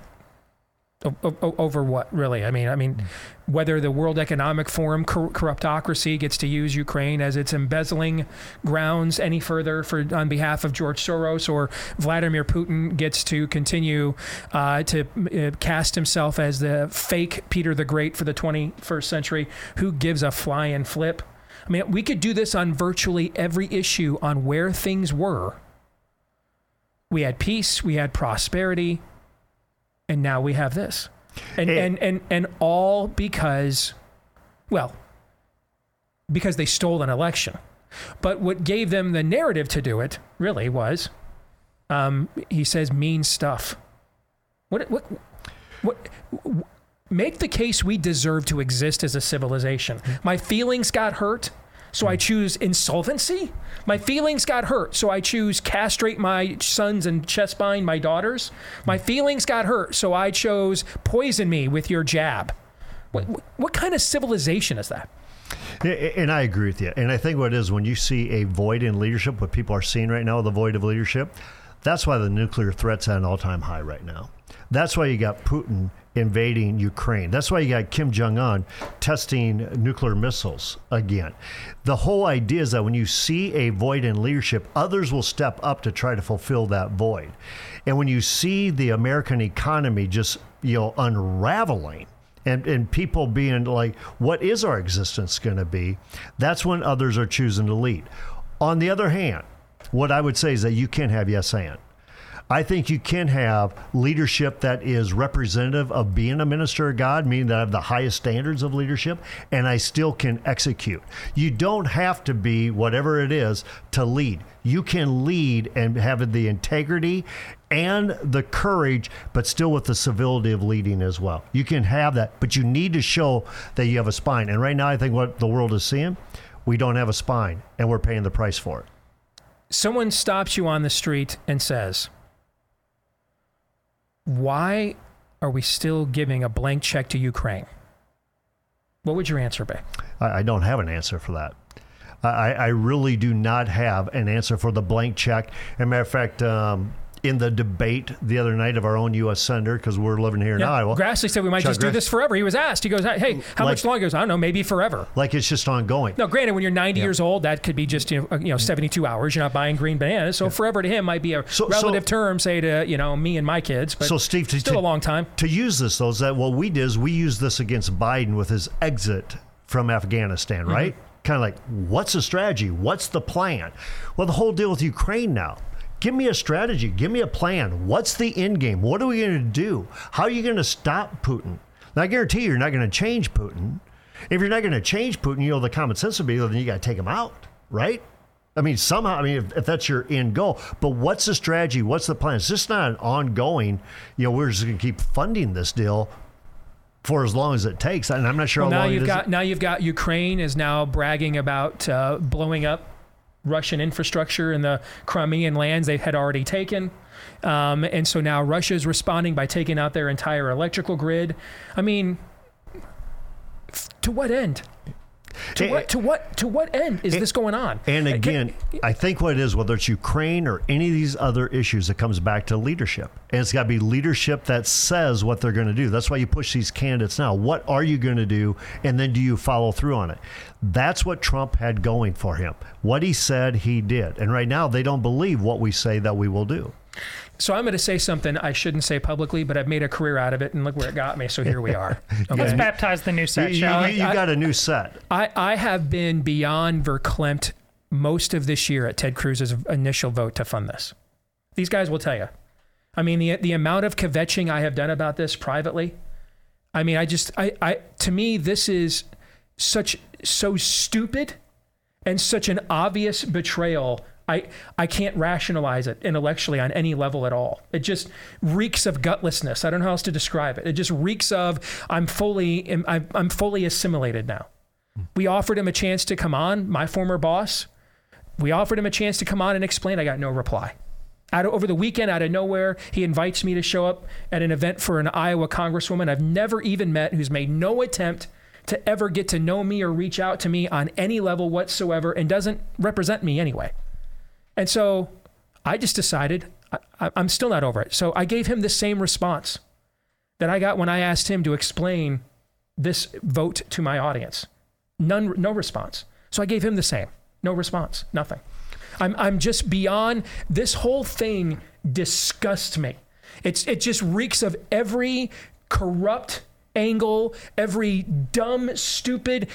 Over what really? I mean i mean whether the world economic forum cor- corruptocracy gets to use ukraine as its embezzling grounds any further for on behalf of george soros or vladimir putin gets to continue uh, to uh, cast himself as the fake peter the great for the 21st century who gives a flying flip? I mean we could do this on virtually every issue on where things were. We had peace we had prosperity and now we have this. And Hey. and and and all because well because they stole an election. But what gave them the narrative to do it really was um, he says mean stuff. What what what make the case we deserve to exist as a civilization. My feelings got hurt so I choose insolvency. My feelings got hurt, so I choose castrate my sons and chest bind my daughters. My feelings got hurt, so I chose poison me with your jab. What, what kind of civilization is that? And I agree with you. And I think what it is when you see a void in leadership, what people are seeing right now, the void of leadership, that's why the nuclear threat's at an all time high right now. That's why you got Putin invading Ukraine. That's why you got Kim Jong un testing nuclear missiles again. The whole idea is that when you see a void in leadership, others will step up to try to fulfill that void. And when you see the American economy just, you know, unraveling, and, and people being like, what is our existence going to be? That's when others are choosing to lead. On the other hand, what I would say is that you can have yes and. I think you can have leadership that is representative of being a minister of God, meaning that I have the highest standards of leadership, and I still can execute. You don't have to be whatever it is to lead. You can lead and have the integrity and the courage, but still with the civility of leading as well. You can have that, but you need to show that you have a spine. And right now, I think what the world is seeing, we don't have a spine, and we're paying the price for it. Someone stops you on the street and says, why are we still giving a blank check to Ukraine? What would your answer be? I, don't have an answer for that. I, I really do not have an answer for the blank check. As a matter of fact, um, in the debate the other night of our own U.S. senator, because we're living here in Yeah, Iowa, Grassley said we might Chuck just do this forever. He was asked. He goes, "Hey, how Like- much longer?" He goes, "I don't know, maybe forever." like it's just ongoing. No, granted, when you're 90 years old, that could be just you know, you know 72 hours. You're not buying green bananas, so forever to him might be a So- relative so- term, say to you know me and my kids. But So, Steve, to, still to- a long time. to use this though is that what we did is we used this against Biden with his exit from Afghanistan, Mm-hmm. right? Kind of like, what's the strategy? What's the plan? Well, the whole deal with Ukraine now. Give me a strategy. Give me a plan. What's the end game? What are we going to do? How are you going to stop Putin? Now, I guarantee you, you're not going to change Putin. If you're not going to change Putin, you know the common sense would be, then you got to take him out, right? I mean, somehow, I mean, if, if that's your end goal, but what's the strategy? What's the plan? It's just not an ongoing, you know, we're just going to keep funding this deal for as long as it takes. And I'm not sure Well, how now long you've got now you've got Ukraine is now bragging about uh, blowing up Russian infrastructure in the Crimean lands they had already taken. Um, and so now Russia is responding by taking out their entire electrical grid. I mean, to what end? To Eh, what to what to what end is eh, this going on? And again, I think what it is, whether it's Ukraine or any of these other issues, it comes back to leadership. And it's got to be leadership that says what they're going to do. That's why you push these candidates now. What are you going to do? And then do you follow through on it? That's what Trump had going for him. What he said, he did. And right now, they don't believe what we say that we will do. So I'm going to say something I shouldn't say publicly, but I've made a career out of it, and look where it got me. So here we are. Let's baptize the new set, you, shall you- you I- got a new set. I, I have been beyond verklempt most of this year at Ted Cruz's initial vote to fund this. These guys will tell you. I mean, the the amount of kvetching I have done about this privately. I mean, I just, I, I, to me, this is such so stupid and such an obvious betrayal. I, I can't rationalize it intellectually on any level at all. It just reeks of gutlessness. I don't know how else to describe it. It just reeks of I'm fully I'm, fully assimilated now. We offered him a chance to come on, my former boss. We offered him a chance to come on and explain. I got no reply. Out of, over the weekend, out of nowhere, he invites me to show up at an event for an Iowa congresswoman I've never even met, who's made no attempt to ever get to know me or reach out to me on any level whatsoever, and doesn't represent me anyway. And so I just decided I, I'm still not over it. So I gave him the same response that I got when I asked him to explain this vote to my audience. None, no response. So I gave him the same. No response. Nothing. I'm, I'm just beyond this whole thing disgusts me. It's, it just reeks of every corrupt angle, every dumb, stupid,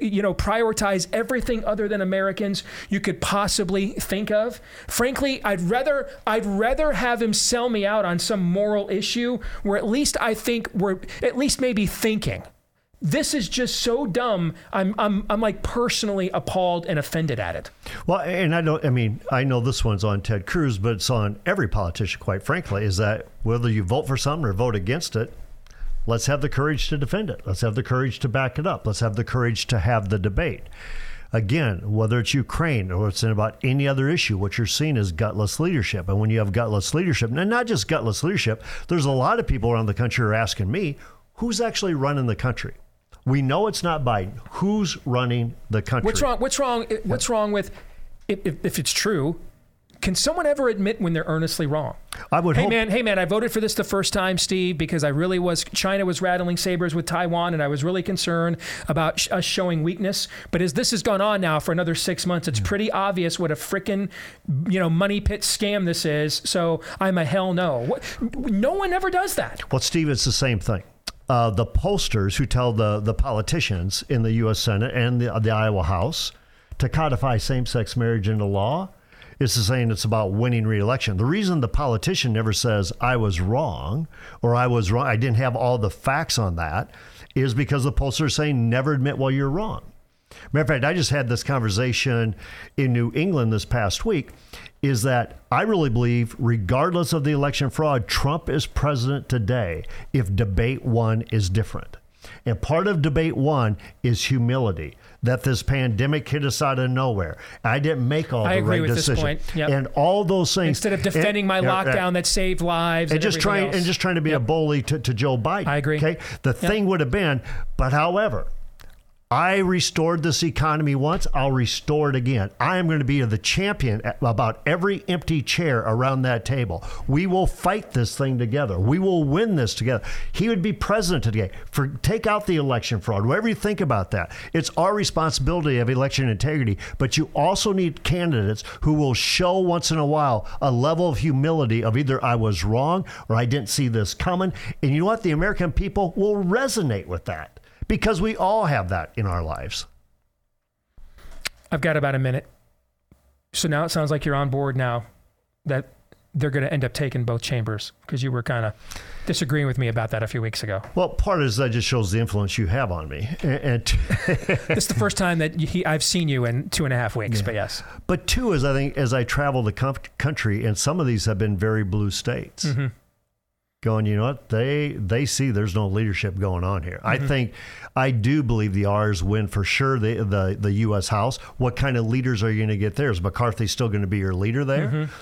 you know, prioritize everything other than Americans you could possibly think of. Frankly, I'd rather I'd rather have him sell me out on some moral issue where at least I think we're at least maybe thinking. This is just so dumb. I'm I'm I'm like personally appalled and offended at it. Well, and I don't, I mean, I know this one's on Ted Cruz, but it's on every politician, quite frankly, is that whether you vote for something or vote against it, let's have the courage to defend it. Let's have the courage to back it up. Let's have the courage to have the debate. Again, whether it's Ukraine or it's about any other issue, what you're seeing is gutless leadership. And when you have gutless leadership, and not just gutless leadership, there's a lot of people around the country who are asking me, who's actually running the country? We know it's not Biden. Who's running the country? What's wrong? What's wrong? What's wrong with if, if, if it's true? Can someone ever admit when they're earnestly wrong? I would Hey hope. man, hey man, I voted for this the first time, Steve, because I really was. China was rattling sabers with Taiwan, and I was really concerned about sh- us showing weakness. But as this has gone on now for another six months, it's pretty obvious what a frickin' you know money pit scam this is. So I'm a hell no. What, no one ever does that. Well, Steve, it's the same thing. Uh, the pollsters who tell the, the politicians in the U.S. Senate and the, the Iowa House to codify same sex marriage into law is saying it's about winning re-election. The reason the politician never says I was wrong or I was wrong, I didn't have all the facts on that, is because the pollsters are saying never admit well you're wrong. Matter of fact, I just had this conversation in New England this past week. Is that I really believe, regardless of the election fraud, Trump is president today if debate one is different. And part of debate one is humility that this pandemic hit us out of nowhere. I didn't make all I the agree right with this decisions. point. Yep. And all those things. Instead of defending and- my yeah, lockdown yeah. that saved lives and, and just trying else. and just trying to be a bully to, to Joe Biden. I agree. Okay, the thing would have been, but however, I restored this economy once. I'll restore it again. I am going to be the champion about every empty chair around that table. We will fight this thing together. We will win this together. He would be president today. For take out the election fraud. Whatever you think about that, it's our responsibility of election integrity. But you also need candidates who will show once in a while a level of humility of either I was wrong or I didn't see this coming. And you know what? The American people will resonate with that because we all have that in our lives. I've got about a minute. So now it sounds like you're on board now that they're going to end up taking both chambers because you were kind of disagreeing with me about that a few weeks ago. Well, part of that just shows the influence you have on me, and, and this is the first time that he, I've seen you in two and a half weeks, but yes. but two is I think as I travel the country, and some of these have been very blue states. Mm-hmm. Going, you know what? They they see there's no leadership going on here. I mm-hmm. think, I do believe the R's win for sure. The the the U.S. House. What kind of leaders are you going to get there? Is McCarthy still going to be your leader there? Mm-hmm.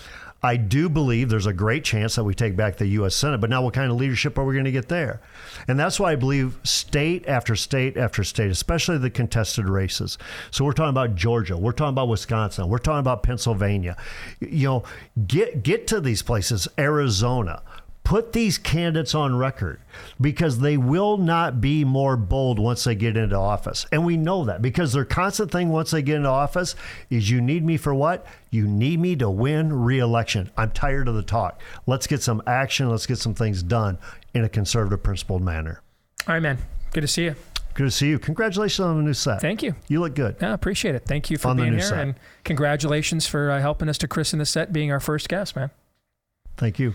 I do believe there's a great chance that we take back the U.S. Senate, but now what kind of leadership are we going to get there? And that's why I believe state after state after state, especially the contested races. So we're talking about Georgia, we're talking about Wisconsin, we're talking about Pennsylvania. You know, get get to these places, Arizona. Put these candidates on record because they will not be more bold once they get into office. And we know that because their constant thing once they get into office is you need me for what? You need me to win re-election. I'm tired of the talk. Let's get some action. Let's get some things done in a conservative, principled manner. All right, man. Good to see you. Good to see you. Congratulations on the new set. Thank you. You look good. I appreciate it. Thank you for On being here, set. and congratulations for uh, helping us to christen the set, being our first guest, man. Thank you.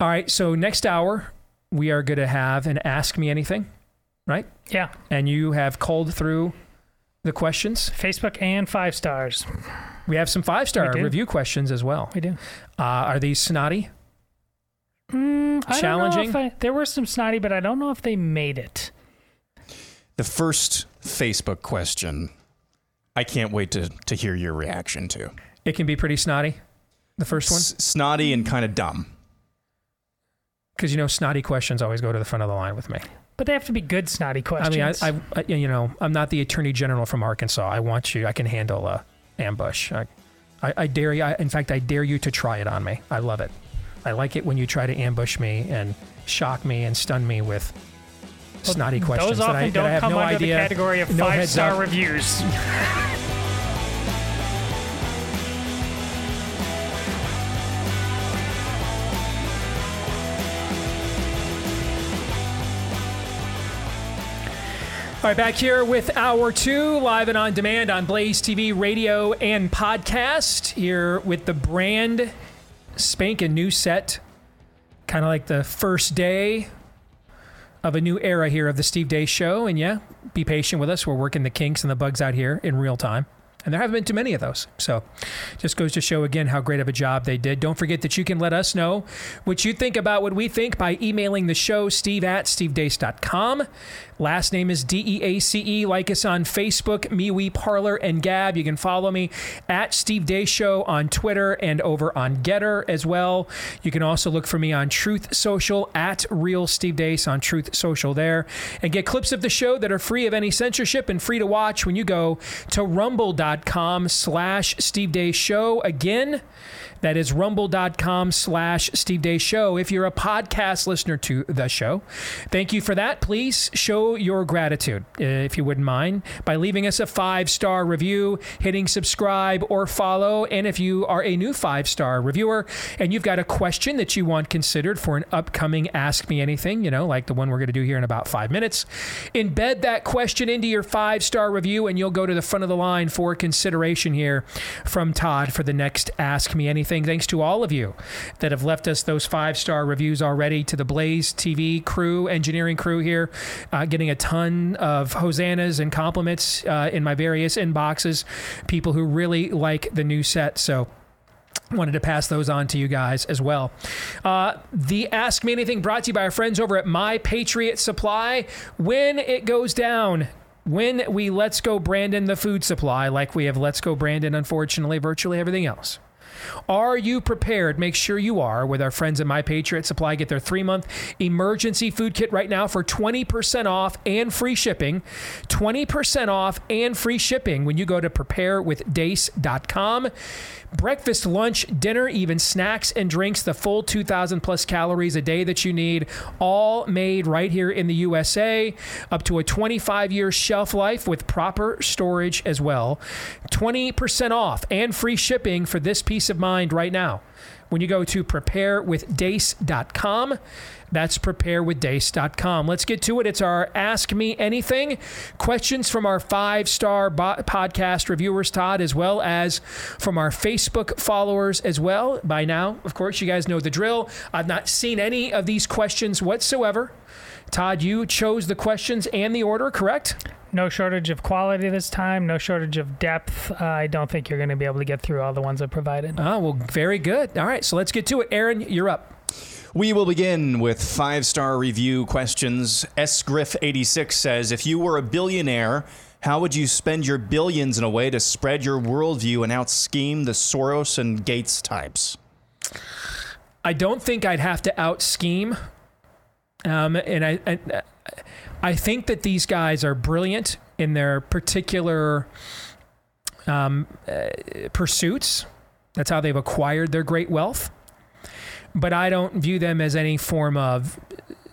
All right, so next hour we are going to have an Ask Me Anything, right? Yeah, And you have called through the questions. Facebook and five stars. We have some five star review questions as well. We do. Uh, are these snotty? Mm, I don't know Challenging? if I- there were some snotty, but I don't know if they made it. The first Facebook question, I can't wait to, to hear your reaction to. It can be pretty snotty. The first one, S- snotty and kind of dumb. because you know snotty questions always go to the front of the line with me. But they have to be good snotty I questions. mean, I, I, I, you know, I'm not the attorney general from Arkansas. I want you. I can handle a ambush. I, I, I dare you. I, in fact, I dare you to try it on me. I love it. I like it when you try to ambush me and shock me and stun me with snotty questions Those often that I, don't I have come no under idea. the category of no five-star up. reviews. All right, back here with hour two, live and on demand on Blaze TV, radio, and podcast. Here with the brand spanking new set, kind of like the first day of a new era here of the Steve Deace Show. And yeah, be patient with us. We're working the kinks and the bugs out here in real time. And there haven't been too many of those. So just goes to show again how great of a job they did. Don't forget that you can let us know what you think about what we think by emailing the show, steve at stevedeace.com. Last name is D E A C E. Like us on Facebook, MeWe, Parler, and Gab. You can follow me at Steve Deace Show on Twitter and over on GETTR as well. You can also look for me on Truth Social at Real Steve Deace on Truth Social there, and get clips of the show that are free of any censorship and free to watch when you go to rumble.com slash Steve Deace Show. Again, that is rumble.com slash Steve Deace Show. If you're a podcast listener to the show, thank you for that. Please show your gratitude, if you wouldn't mind, by leaving us a five star review, hitting subscribe or follow. And if you are a new five star reviewer and you've got a question that you want considered for an upcoming Ask Me Anything, you know, like the one we're going to do here in about five minutes, embed that question into your five star review and you'll go to the front of the line for consideration here from Todd for the next Ask Me Anything. Thanks to all of you that have left us those five star reviews already, to the Blaze TV crew, engineering crew here, uh, getting a ton of hosannas and compliments uh, in my various inboxes. People who really like the new set. So Wanted to pass those on to you guys as well. Uh, the Ask Me Anything brought to you by our friends over at My Patriot Supply. When it goes down, when we Let's Go Brandon the food supply, like we have Let's Go Brandon, unfortunately, virtually everything else. Are you prepared? Make sure you are with our friends at My Patriot Supply. Get their three month emergency food kit right now for 20% off and free shipping. 20% off and free shipping when you go to preparewithdeace.com. Breakfast, lunch, dinner, even snacks and drinks, the full 2,000 plus calories a day that you need, all made right here in the USA, up to a 25 year shelf life with proper storage as well. 20% off and free shipping for this peace of mind right now when you go to preparewithdeace.com. That's preparewithdeace.com. Let's get to it. It's our Ask Me Anything questions from our five star bo- podcast reviewers, Todd, as well as from our Facebook followers as well. By now, of course, you guys know the drill. I've not seen any of these questions whatsoever. Todd, you chose the questions and the order, correct? No shortage of quality this time. No shortage of depth. Uh, I don't think you're going to be able to get through all the ones I provided. Oh, well, very good. All right, so let's get to it. Aaron, you're up. We will begin with five star review questions. S. Griff86 says If you were a billionaire, how would you spend your billions in a way to spread your worldview and out scheme the Soros and Gates types? I don't think I'd have to out scheme. Um, and I, I, I think that these guys are brilliant in their particular um, uh, pursuits. That's how they've acquired their great wealth. But I don't view them as any form of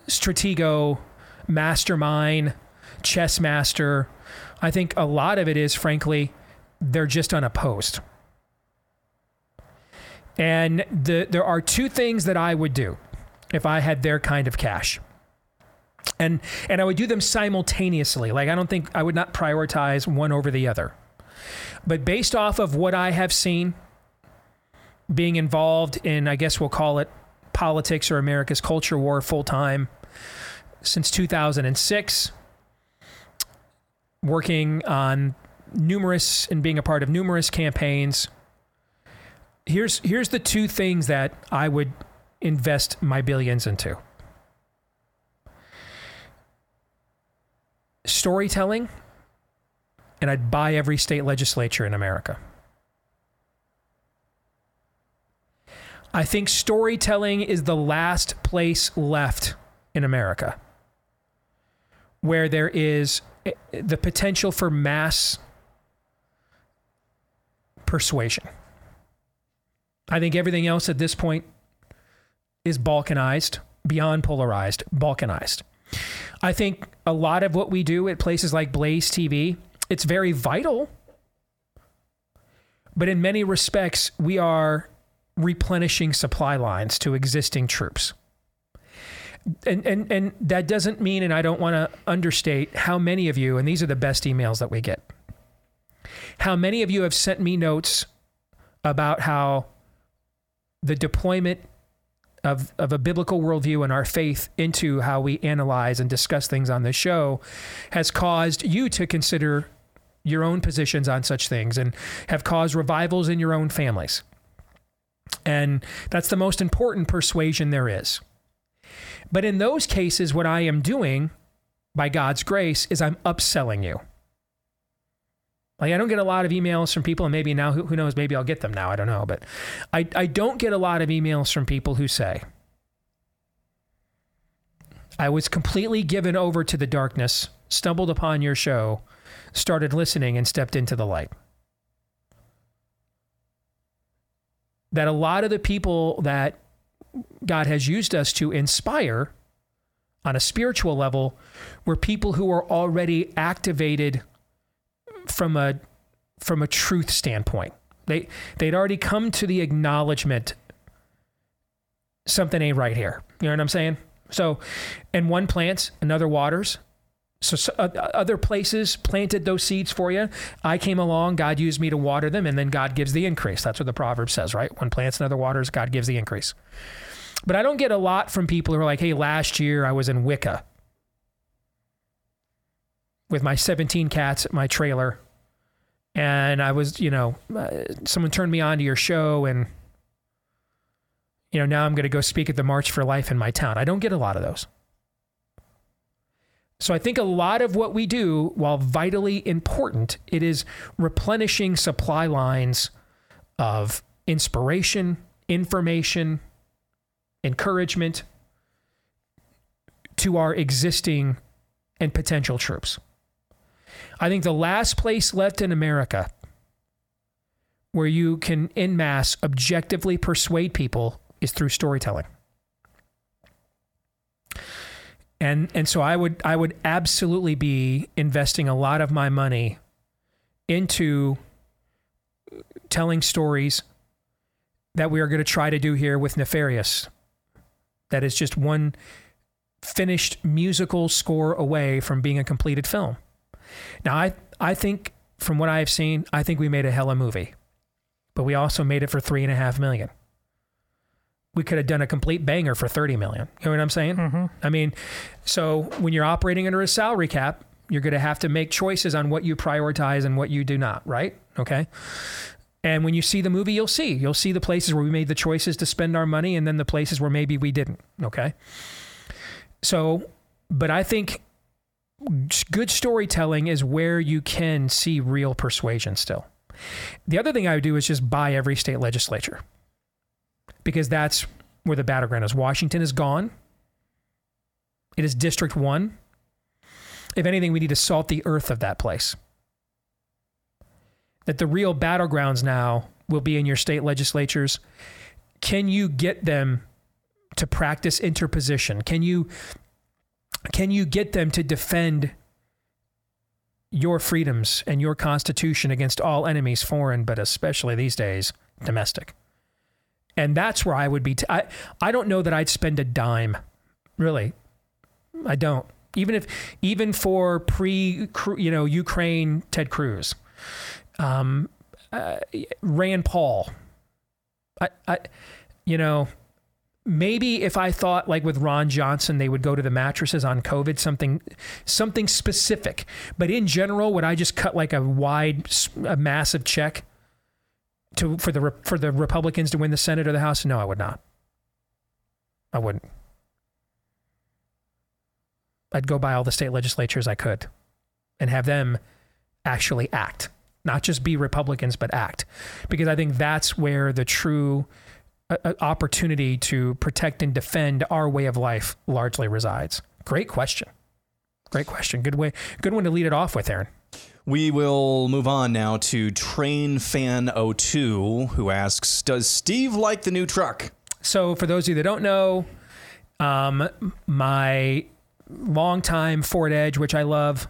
stratego, mastermind, chess master. I think a lot of it is, frankly, they're just unopposed. And the, there are two things that I would do if I had their kind of cash. And and I would do them simultaneously. Like I don't think I would not prioritize one over the other. But based off of what I have seen being involved in I guess we'll call it politics or America's culture war full time since 2006 working on numerous and being a part of numerous campaigns here's here's the two things that I would invest my billions into. Storytelling, and I'd buy every state legislature in America. I think storytelling is the last place left in America where there is eh, the potential for mass persuasion. I think everything else at this point is balkanized, beyond polarized, balkanized. I think a lot of what we do at places like Blaze TV, it's very vital. But in many respects, we are replenishing supply lines to existing troops. And, and, and that doesn't mean, and I don't want to understate how many of you, and these are the best emails that we get, how many of you have sent me notes about how the deployment of, of a biblical worldview and our faith into how we analyze and discuss things on this show has caused you to consider your own positions on such things and have caused revivals in your own families. And that's the most important persuasion there is. But in those cases, what I am doing by God's grace is I'm upselling you. Like I don't get a lot of emails from people, and maybe now who, who knows, maybe I'll get them now. I don't know, but I, I don't get a lot of emails from people who say, I was completely given over to the darkness, stumbled upon your show, started listening, and stepped into the light. That a lot of the people that God has used us to inspire on a spiritual level were people who were already activated from a from a truth standpoint. They they'd already come to the acknowledgement something ain't right here. You know what I'm saying? So, and one plants, another waters. So, so uh, other places planted those seeds for you. I came along, God used me to water them, and then God gives the increase. That's what the proverb says, right? One plants, another waters, God gives the increase. But I don't get a lot from people who are like, "Hey, last year I was in Wicca." With my 17 cats at my trailer. And I was, you know, uh, someone turned me on to your show and you know, now I'm going to go speak at the March for Life in my town. I don't get a lot of those. So I think a lot of what we do, while vitally important, it is replenishing supply lines of inspiration, information, encouragement to our existing and potential troops. I think the last place left in America where you can, in mass, objectively persuade people is through storytelling. And and so I would I would absolutely be investing a lot of my money into telling stories that we are going to try to do here with Nefarious. That is just one finished musical score away from being a completed film. Now I I think from what I've seen, I think we made a hella movie. But we also made it for three and a half million we could have done a complete banger for 30 million. You know what I'm saying? Mm-hmm. I mean, so when you're operating under a salary cap, you're going to have to make choices on what you prioritize and what you do not, right? Okay. And when you see the movie, you'll see. You'll see the places where we made the choices to spend our money and then the places where maybe we didn't. Okay. So, but I think good storytelling is where you can see real persuasion still. The other thing I would do is just buy every state legislature because that's where the battleground is. Washington is gone. It is District 1. If anything, we need to salt the earth of that place. That the real battlegrounds now will be in your state legislatures. Can you get them to practice interposition? Can you can you get them to defend your freedoms and your constitution against all enemies foreign but especially these days domestic? and that's where I would be. T- I I don't know that I'd spend a dime, really. I don't. Even if even for pre you know Ukraine Ted Cruz, um, uh, Rand Paul. I I you know maybe if I thought like with Ron Johnson, they would go to the mattresses on COVID, something, something specific. But in general, would I just cut like a wide, a massive check? to for the for the Republicans to win the Senate or the House? No, I would not. I wouldn't. I'd go by all the state legislatures I could and have them actually act, not just be Republicans, but act. Because I think that's where the true uh, opportunity to protect and defend our way of life largely resides. Great question. Great question. Good way. Good one to lead it off with, Aaron. We will move on now to Train Fan 02, who asks Does Steve like the new truck? So, for those of you that don't know, um, my longtime Ford Edge, which I love,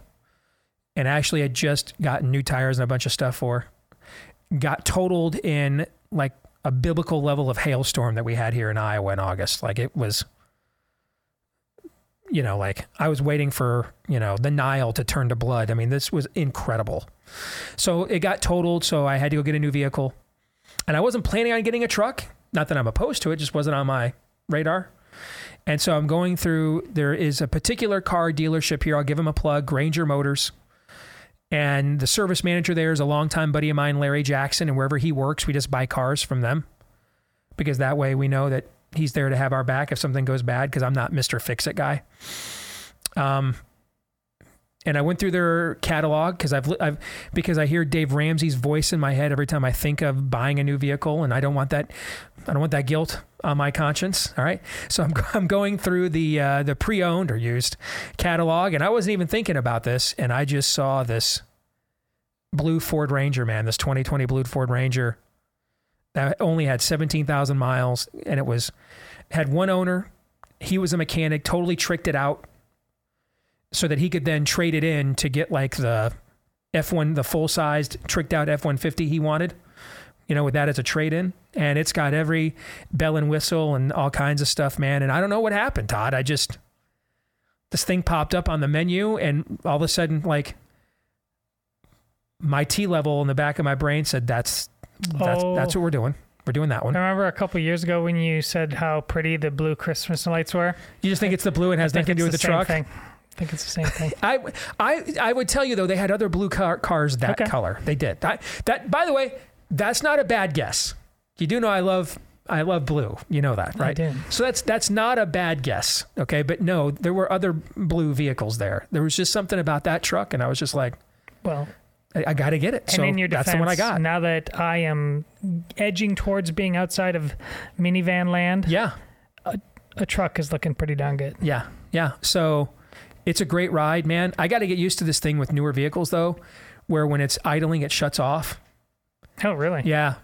and actually had just gotten new tires and a bunch of stuff for, got totaled in like a biblical level of hailstorm that we had here in Iowa in August. Like it was you know, like I was waiting for, you know, the Nile to turn to blood. I mean, this was incredible. So it got totaled. So I had to go get a new vehicle. And I wasn't planning on getting a truck. Not that I'm opposed to it, just wasn't on my radar. And so I'm going through, there is a particular car dealership here. I'll give them a plug Granger Motors. And the service manager there is a longtime buddy of mine, Larry Jackson. And wherever he works, we just buy cars from them because that way we know that he's there to have our back if something goes bad because I'm not Mr. Fix It guy. Um, and I went through their catalog because I've, I've because I hear Dave Ramsey's voice in my head every time I think of buying a new vehicle, and I don't want that. I don't want that guilt on my conscience. All right, so I'm I'm going through the uh, the pre-owned or used catalog, and I wasn't even thinking about this, and I just saw this blue Ford Ranger, man, this 2020 blue Ford Ranger that only had 17,000 miles and it was had one owner. He was a mechanic, totally tricked it out so that he could then trade it in to get like the F1 the full-sized tricked out F150 he wanted. You know, with that as a trade in and it's got every bell and whistle and all kinds of stuff, man. And I don't know what happened, Todd. I just this thing popped up on the menu and all of a sudden like my T level in the back of my brain said that's that's, Oh. that's what oh. we're doing. We're doing that one. I remember a couple years ago when you said how pretty the blue Christmas lights were. You just think it's the blue and has nothing to do with it's the, truck. Thing. I think it's the same thing. I, I, I would tell you though they had other blue car, cars that Okay. color. They did. I, that by the way, that's not a bad guess. You do know I love I love blue. You know that, right? So that's that's not a bad guess. Okay, but no, there were other blue vehicles there. There was just something about that truck, and I was just like, Well, I, I got to get it. and so in your defense, that's the one I got. now that I am edging towards being outside of minivan land, yeah, a truck is looking pretty darn good. yeah, yeah. So it's a great ride, man. I got to get used to this thing with newer vehicles though, where when it's idling, it shuts off. Oh, really? Yeah,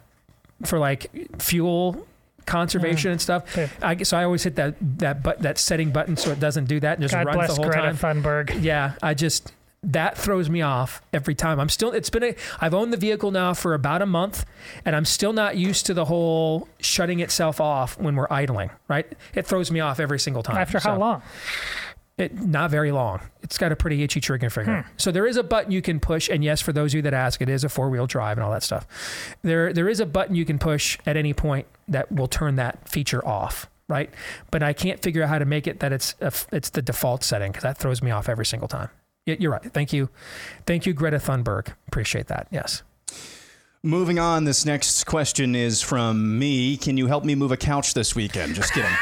for like fuel conservation and stuff. I so. I always hit that that but that setting button so it doesn't do that and just God runs the whole Greta time. Thunberg. Yeah, I just that throws me off every time. I'm still it's been a I've owned the vehicle now for about a month and I'm still not used to the whole shutting itself off when we're idling, right? It throws me off every single time. After how So, long? It not very long. It's got a pretty itchy trigger finger. Hmm. So there is a button you can push and yes for those of you that ask it is a four-wheel drive and all that stuff. There there is a button you can push at any point that will turn that feature off. Right, but I can't figure out how to make it that it's a, it's the default setting because that throws me off every single time. You're right. Thank you. Thank you, Greta Thunberg. Appreciate that. Yes. Moving on, this next question is from me. Can you help me move a couch this weekend? Just kidding.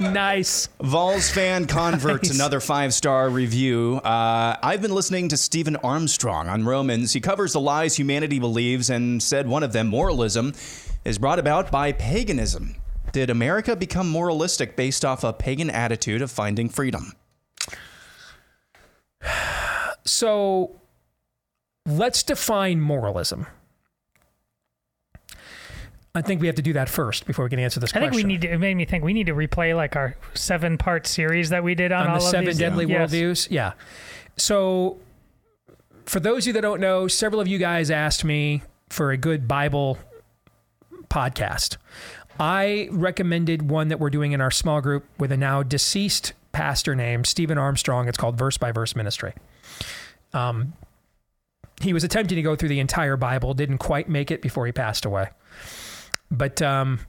Nice. Vols fan converts Nice. another five star review. Uh, I've been listening to Stephen Armstrong on Romans. He covers the lies humanity believes and said one of them, moralism, is brought about by paganism. Did America become moralistic based off a pagan attitude of finding freedom? So let's define moralism. I think we have to do that first before we can answer this question. I think we need to. It made me think we need to replay like our seven-part series that we did on, on all the of seven these. deadly Yes. worldviews. Yeah. So, for those of you that don't know, several of you guys asked me for a good Bible podcast. I recommended one that we're doing in our small group with a now deceased pastor named Stephen Armstrong. It's called Verse by Verse Ministry. Um, he was attempting to go through the entire Bible, didn't quite make it before he passed away. But um,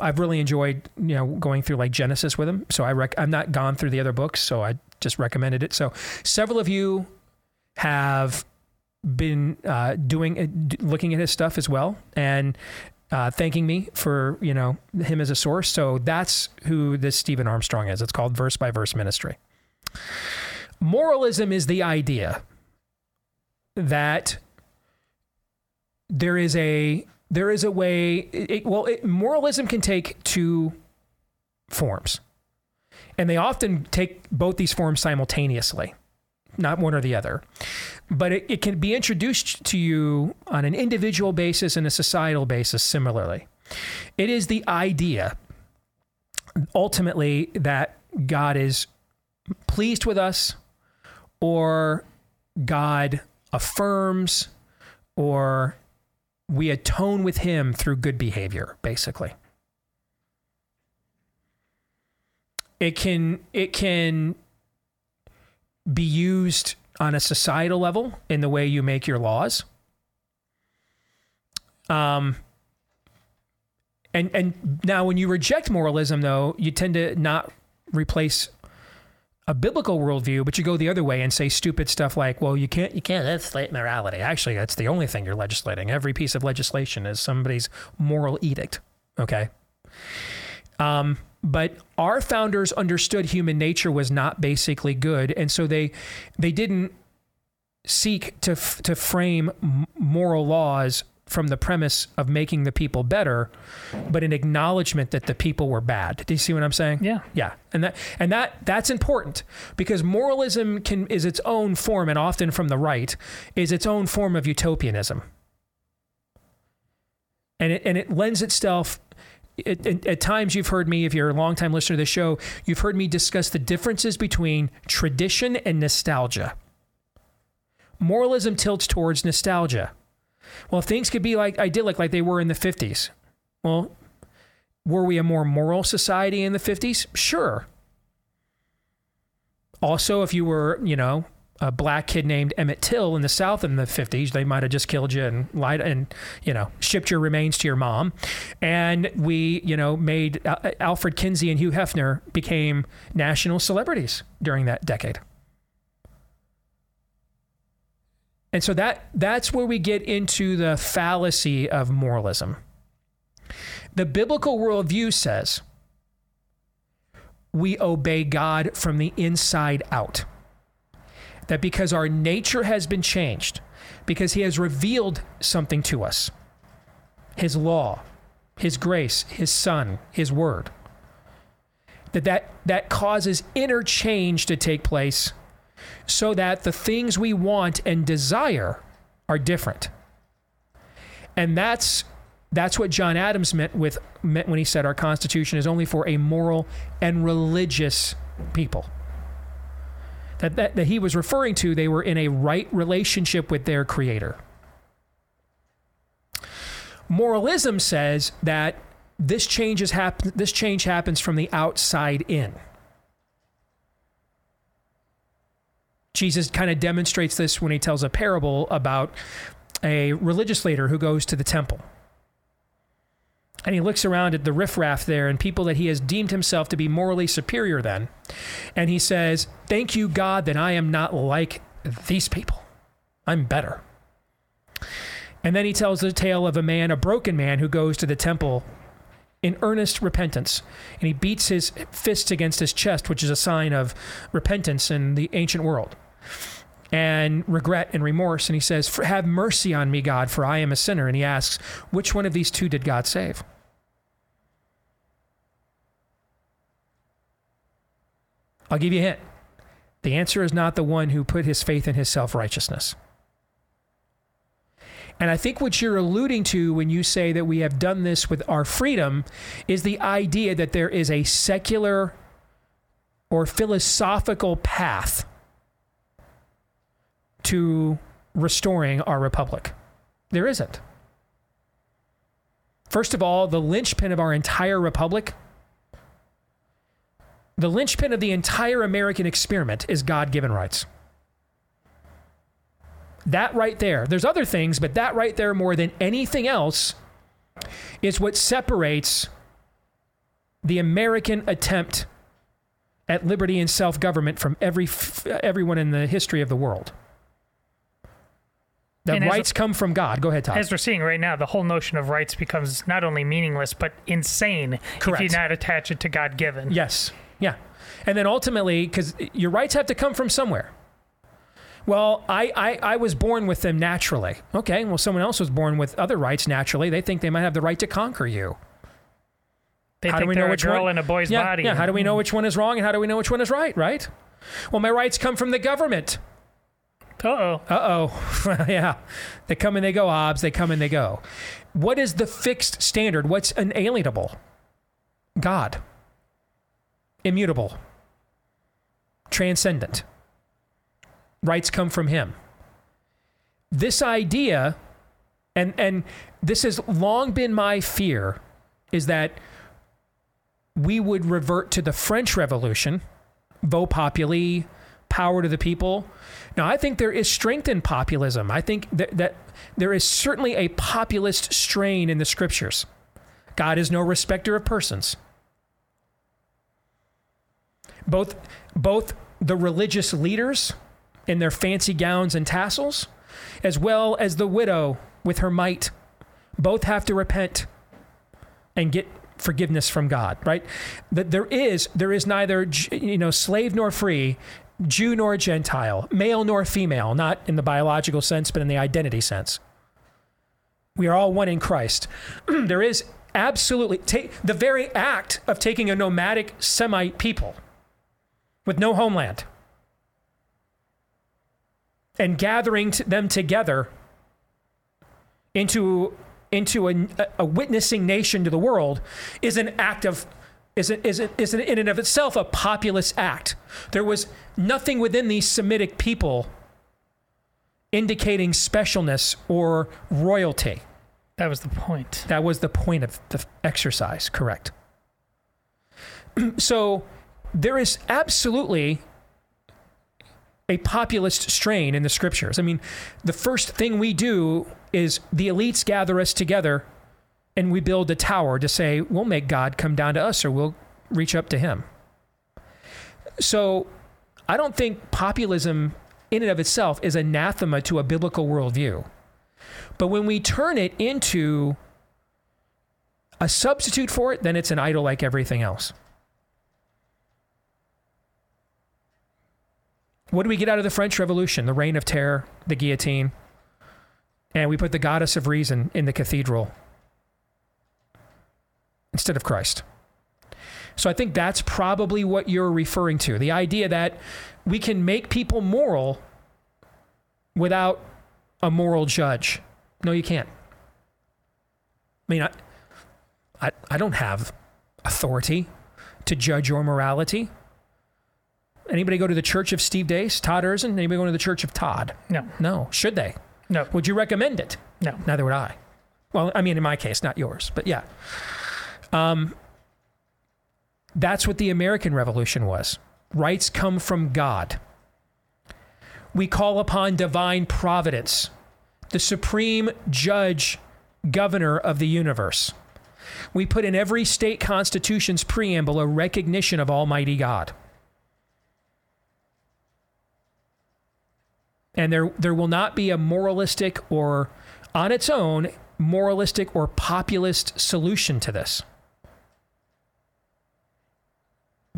I've really enjoyed, you know, going through like Genesis with him. So I rec- I'm not gone through the other books, so I just recommended it. So several of you have been uh, doing, uh, looking at his stuff as well, and uh, thanking me for you know him as a source. So that's who this Stephen Armstrong is. It's called Verse by Verse Ministry. Moralism is the idea that there is a there is a way it, well it, moralism can take two forms. And they often take both these forms simultaneously not one or the other. But it, it can be introduced to you on an individual basis and a societal basis similarly. It is the idea ultimately that god is pleased with us or god affirms or we atone with him through good behavior basically. It can it can be used on a societal level in the way you make your laws. Um and and now when you reject moralism though you tend to not replace a biblical worldview, but you go the other way and say stupid stuff like, "Well, you can't, you can't legislate morality." Actually, that's the only thing you're legislating. Every piece of legislation is somebody's moral edict. Okay. Um, but our founders understood human nature was not basically good, and so they they didn't seek to f- to frame moral laws from the premise of making the people better, but an acknowledgement that the people were bad. Do you see what I'm saying? Yeah. Yeah, and that and that that's important because moralism can is its own form, and often from the right is its own form of utopianism, and it and it lends itself. It, it- at times, you've heard me, if you're a longtime listener to the show, you've heard me discuss the differences between tradition and nostalgia. Moralism tilts towards nostalgia. Well, things could be like idyllic, like they were in the 50s. Well, were we a more moral society in the 50s? Sure. Also, if you were, you know, a black kid named Emmett Till in the South in the 50s, they might have just killed you and lied and, you know, shipped your remains to your mom. And we, you know, made uh, Alfred Kinsey and Hugh Hefner became national celebrities during that decade. And so that that's where we get into the fallacy of moralism The biblical worldview says we obey God from the inside out. That because our nature has been changed, because He has revealed something to us His law, His grace, His Son, His Word that, that that causes inner change to take place so that the things we want and desire are different. And that's that's what John Adams meant with meant when he said our constitution is only for a moral and religious people. That, that, that he was referring to, they were in a right relationship with their creator. Moralism says that this change, is happen- this change happens from the outside in. Jesus kind of demonstrates this when he tells a parable about a religious leader who goes to the temple. And he looks around at the riffraff there and people that he has deemed himself to be morally superior than. And he says, Thank you, God, that I am not like these people. I'm better. And then he tells the tale of a man, a broken man, who goes to the temple in earnest repentance. And he beats his fists against his chest, which is a sign of repentance in the ancient world, and regret and remorse. And he says, Have mercy on me, God, for I am a sinner. And he asks, Which one of these two did God save? I'll give you a hint. The answer is not the one who put his faith in his self righteousness. And I think what you're alluding to when you say that we have done this with our freedom is the idea that there is a secular or philosophical path to restoring our republic. There isn't. First of all, the linchpin of our entire republic, the linchpin of the entire American experiment is God given rights. That right there, there's other things, but that right there, more than anything else, is what separates the American attempt at liberty and self government from every, everyone in the history of the world. The And as- rights come from God. Go ahead, Todd. As we're seeing right now, the whole notion of rights becomes not only meaningless but insane Correct. if you not attach it to God given. Yes. Yeah. And then ultimately, because your rights have to come from somewhere. Well, I, I, I was born with them naturally. Okay, well, someone else was born with other rights naturally. They think they might have the right to conquer you. They How do think we they're know a girl one? in a boy's yeah, body. Yeah, how do we know which one is wrong and how do we know which one is right, right? Well, my rights come from the government. Uh-oh. Uh oh. yeah. They come and they go, Hobbs. They come and they go. What is the fixed standard? What's unalienable? God. Immutable. Transcendent. Rights come from Him. This idea, and, and this has long been my fear, is that we would revert to the French Revolution, vox populi, power to the people. Now, I think there is strength in populism. I think that, that there is certainly a populist strain in the scriptures. God is no respecter of persons. Both, both the religious leaders in their fancy gowns and tassels, as well as the widow with her mite, both have to repent and get forgiveness from God, right? That there is there is neither you know slave nor free, Jew nor Gentile, male nor female, not in the biological sense but in the identity sense. We are all one in Christ. there is absolutely ta- the very act of taking a nomadic Semite people with no homeland and gathering t- them together into into a, a witnessing nation to the world is an act of is it is it is it in and of itself a populist act. There was nothing within these Semitic people indicating specialness or royalty. That was the point. That was the point of the exercise, correct? so there is absolutely a populist strain in the scriptures. I mean, the first thing we do is the elites gather us together and we build a tower to say, we'll make God come down to us or we'll reach up to him. So I don't think populism in and of itself is anathema to a biblical worldview. But when we turn it into a substitute for it, then it's an idol like everything else. What do we get out of the French Revolution? The reign of terror, the guillotine. And we put the goddess of reason in the cathedral instead of Christ. So I think that's probably what you're referring to. The idea that we can make people moral without a moral judge. No, you can't. I mean, I, I, I don't have authority to judge your morality. Anybody go to the church of Steve Deace, Todd Erzen? Anybody go to the church of Todd? No. No. Should they? No. Would you recommend it? No. Neither would I. Well, I mean, in my case, not yours, but yeah. Um, that's what the American Revolution was. Rights come from God. We call upon divine providence, the supreme judge, governor of the universe. We put in every state constitution's preamble a recognition of Almighty God. And there, there will not be a moralistic or, on its own, moralistic or populist solution to this.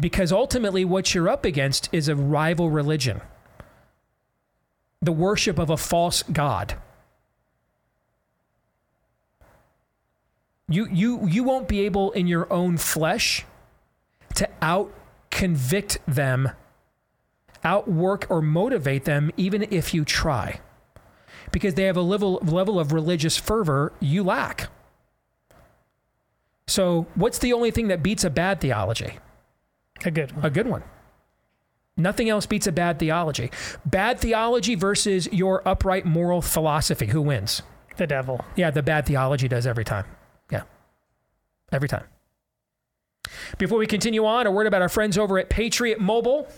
Because ultimately, what you're up against is a rival religion, the worship of a false God. You, you, you won't be able in your own flesh to out convict them, outwork or motivate them, even if you try. Because they have a level, level of religious fervor you lack. So, what's the only thing that beats a bad theology? A good one. A good one. Nothing else beats a bad theology. Bad theology versus your upright moral philosophy. Who wins? The devil. Yeah, the bad theology does every time. Yeah. Every time. Before we continue on, a word about our friends over at Patriot Mobile.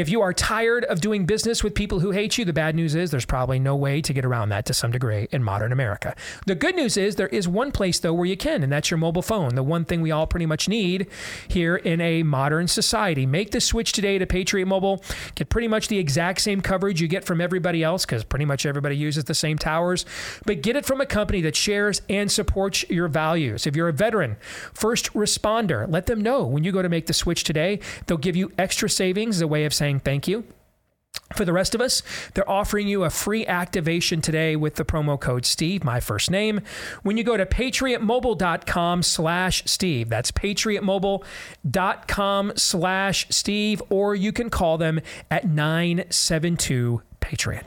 If you are tired of doing business with people who hate you, the bad news is there's probably no way to get around that to some degree in modern America. The good news is there is one place, though, where you can, and that's your mobile phone, the one thing we all pretty much need here in a modern society. Make the switch today to Patriot Mobile. Get pretty much the exact same coverage you get from everybody else because pretty much everybody uses the same towers, but get it from a company that shares and supports your values. If you're a veteran, first responder, let them know when you go to make the switch today. They'll give you extra savings as a way of saying thank you. For the rest of us, they're offering you a free activation today with the promo code Steve, my first name. When you go to patriotmobile.com slash Steve, that's patriotmobile.com slash Steve, or you can call them at 972 Patriot.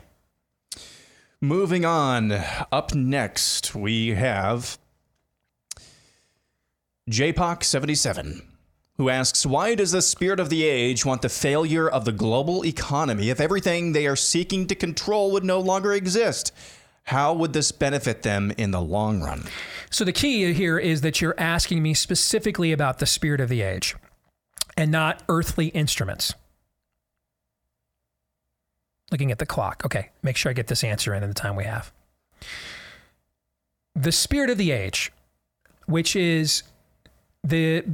Moving on, up next we have JPOC77, who asks Why does the spirit of the age want the failure of the global economy if everything they are seeking to control would no longer exist? How would this benefit them in the long run? So the key here is that you're asking me specifically about the spirit of the age and not earthly instruments. Looking at the clock. Okay, make sure I get this answer in in the time we have. The spirit of the age, which is the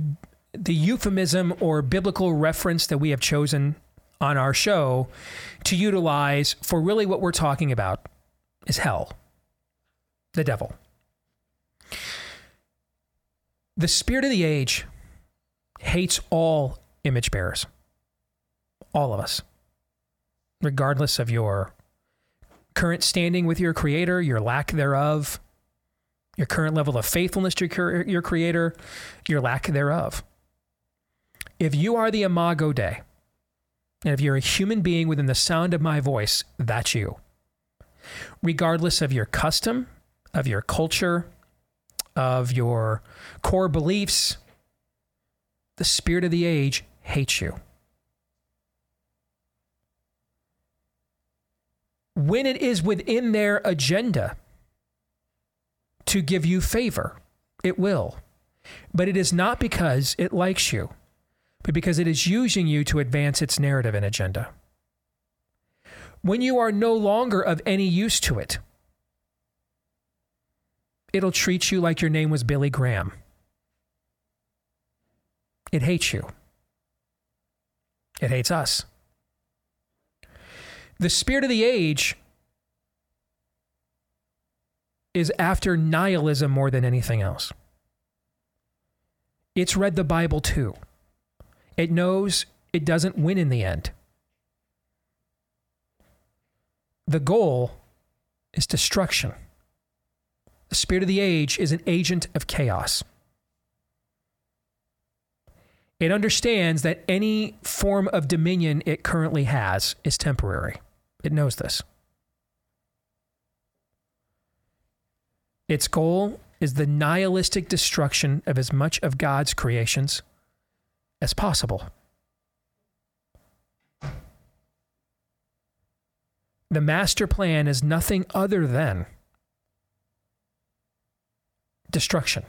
the euphemism or biblical reference that we have chosen on our show to utilize for really what we're talking about is hell, the devil. The spirit of the age hates all image bearers, all of us, regardless of your current standing with your creator, your lack thereof, your current level of faithfulness to your, your creator, your lack thereof. If you are the Imago Dei, and if you're a human being within the sound of my voice, that's you. Regardless of your custom, of your culture, of your core beliefs, the spirit of the age hates you. When it is within their agenda to give you favor, it will. But it is not because it likes you, but because it is using you to advance its narrative and agenda. When you are no longer of any use to it, it'll treat you like your name was Billy Graham. It hates you. It hates us. The spirit of the age is after nihilism more than anything else. It's read the Bible too. It knows it doesn't win in the end. The goal is destruction. The spirit of the age is an agent of chaos. It understands that any form of dominion it currently has is temporary. It knows this. Its goal is the nihilistic destruction of as much of God's creations as possible. The master plan is nothing other than destruction.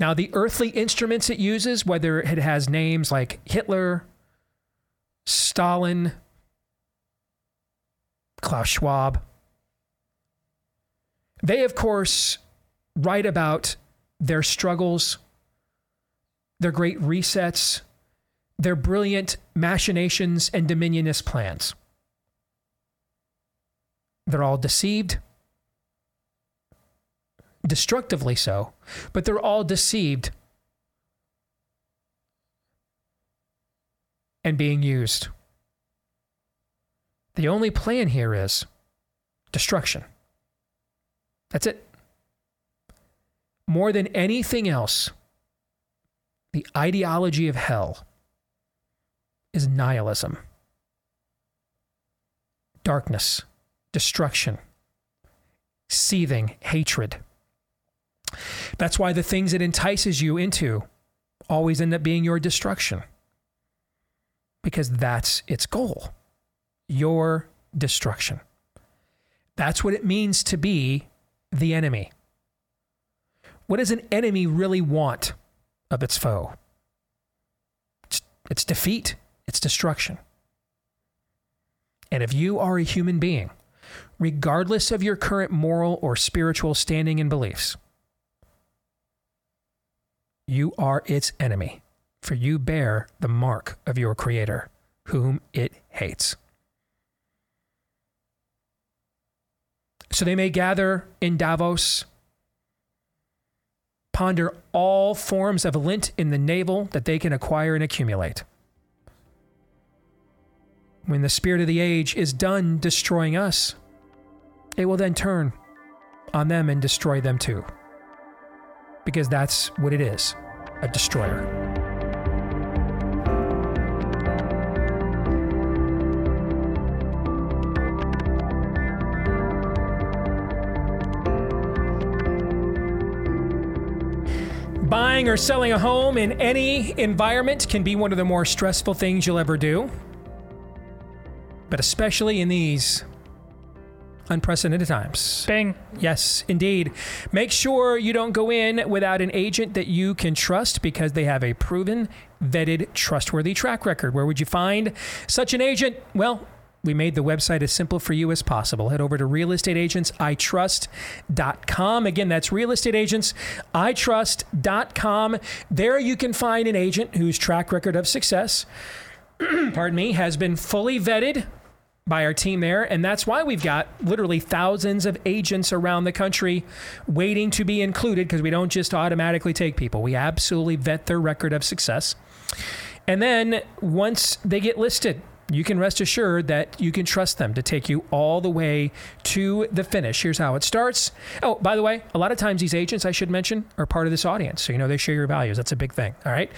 Now, the earthly instruments it uses, whether it has names like Hitler, Stalin, Klaus Schwab, they, of course, write about their struggles, their great resets, their brilliant machinations and dominionist plans. They're all deceived, destructively so, but they're all deceived and being used. The only plan here is destruction. That's it. More than anything else, the ideology of hell is nihilism, darkness, destruction, seething hatred. That's why the things it entices you into always end up being your destruction. Because that's its goal your destruction. That's what it means to be the enemy. What does an enemy really want of its foe? It's, it's defeat, it's destruction. And if you are a human being, regardless of your current moral or spiritual standing and beliefs, you are its enemy, for you bear the mark of your Creator, whom it hates. So they may gather in Davos, ponder all forms of lint in the navel that they can acquire and accumulate. When the spirit of the age is done destroying us, it will then turn on them and destroy them too. Because that's what it is a destroyer. Buying or selling a home in any environment can be one of the more stressful things you'll ever do. But especially in these unprecedented times. Bing. Yes, indeed. Make sure you don't go in without an agent that you can trust because they have a proven, vetted, trustworthy track record. Where would you find such an agent? Well, we made the website as simple for you as possible. Head over to realestateagentsitrust.com. Again, that's realestateagentsitrust.com. There you can find an agent whose track record of success, pardon me, has been fully vetted by our team there. And that's why we've got literally thousands of agents around the country waiting to be included because we don't just automatically take people. We absolutely vet their record of success. And then once they get listed, you can rest assured that you can trust them to take you all the way to the finish. Here's how it starts. Oh, by the way, a lot of times these agents, I should mention, are part of this audience. So, you know, they share your values. That's a big thing. All right.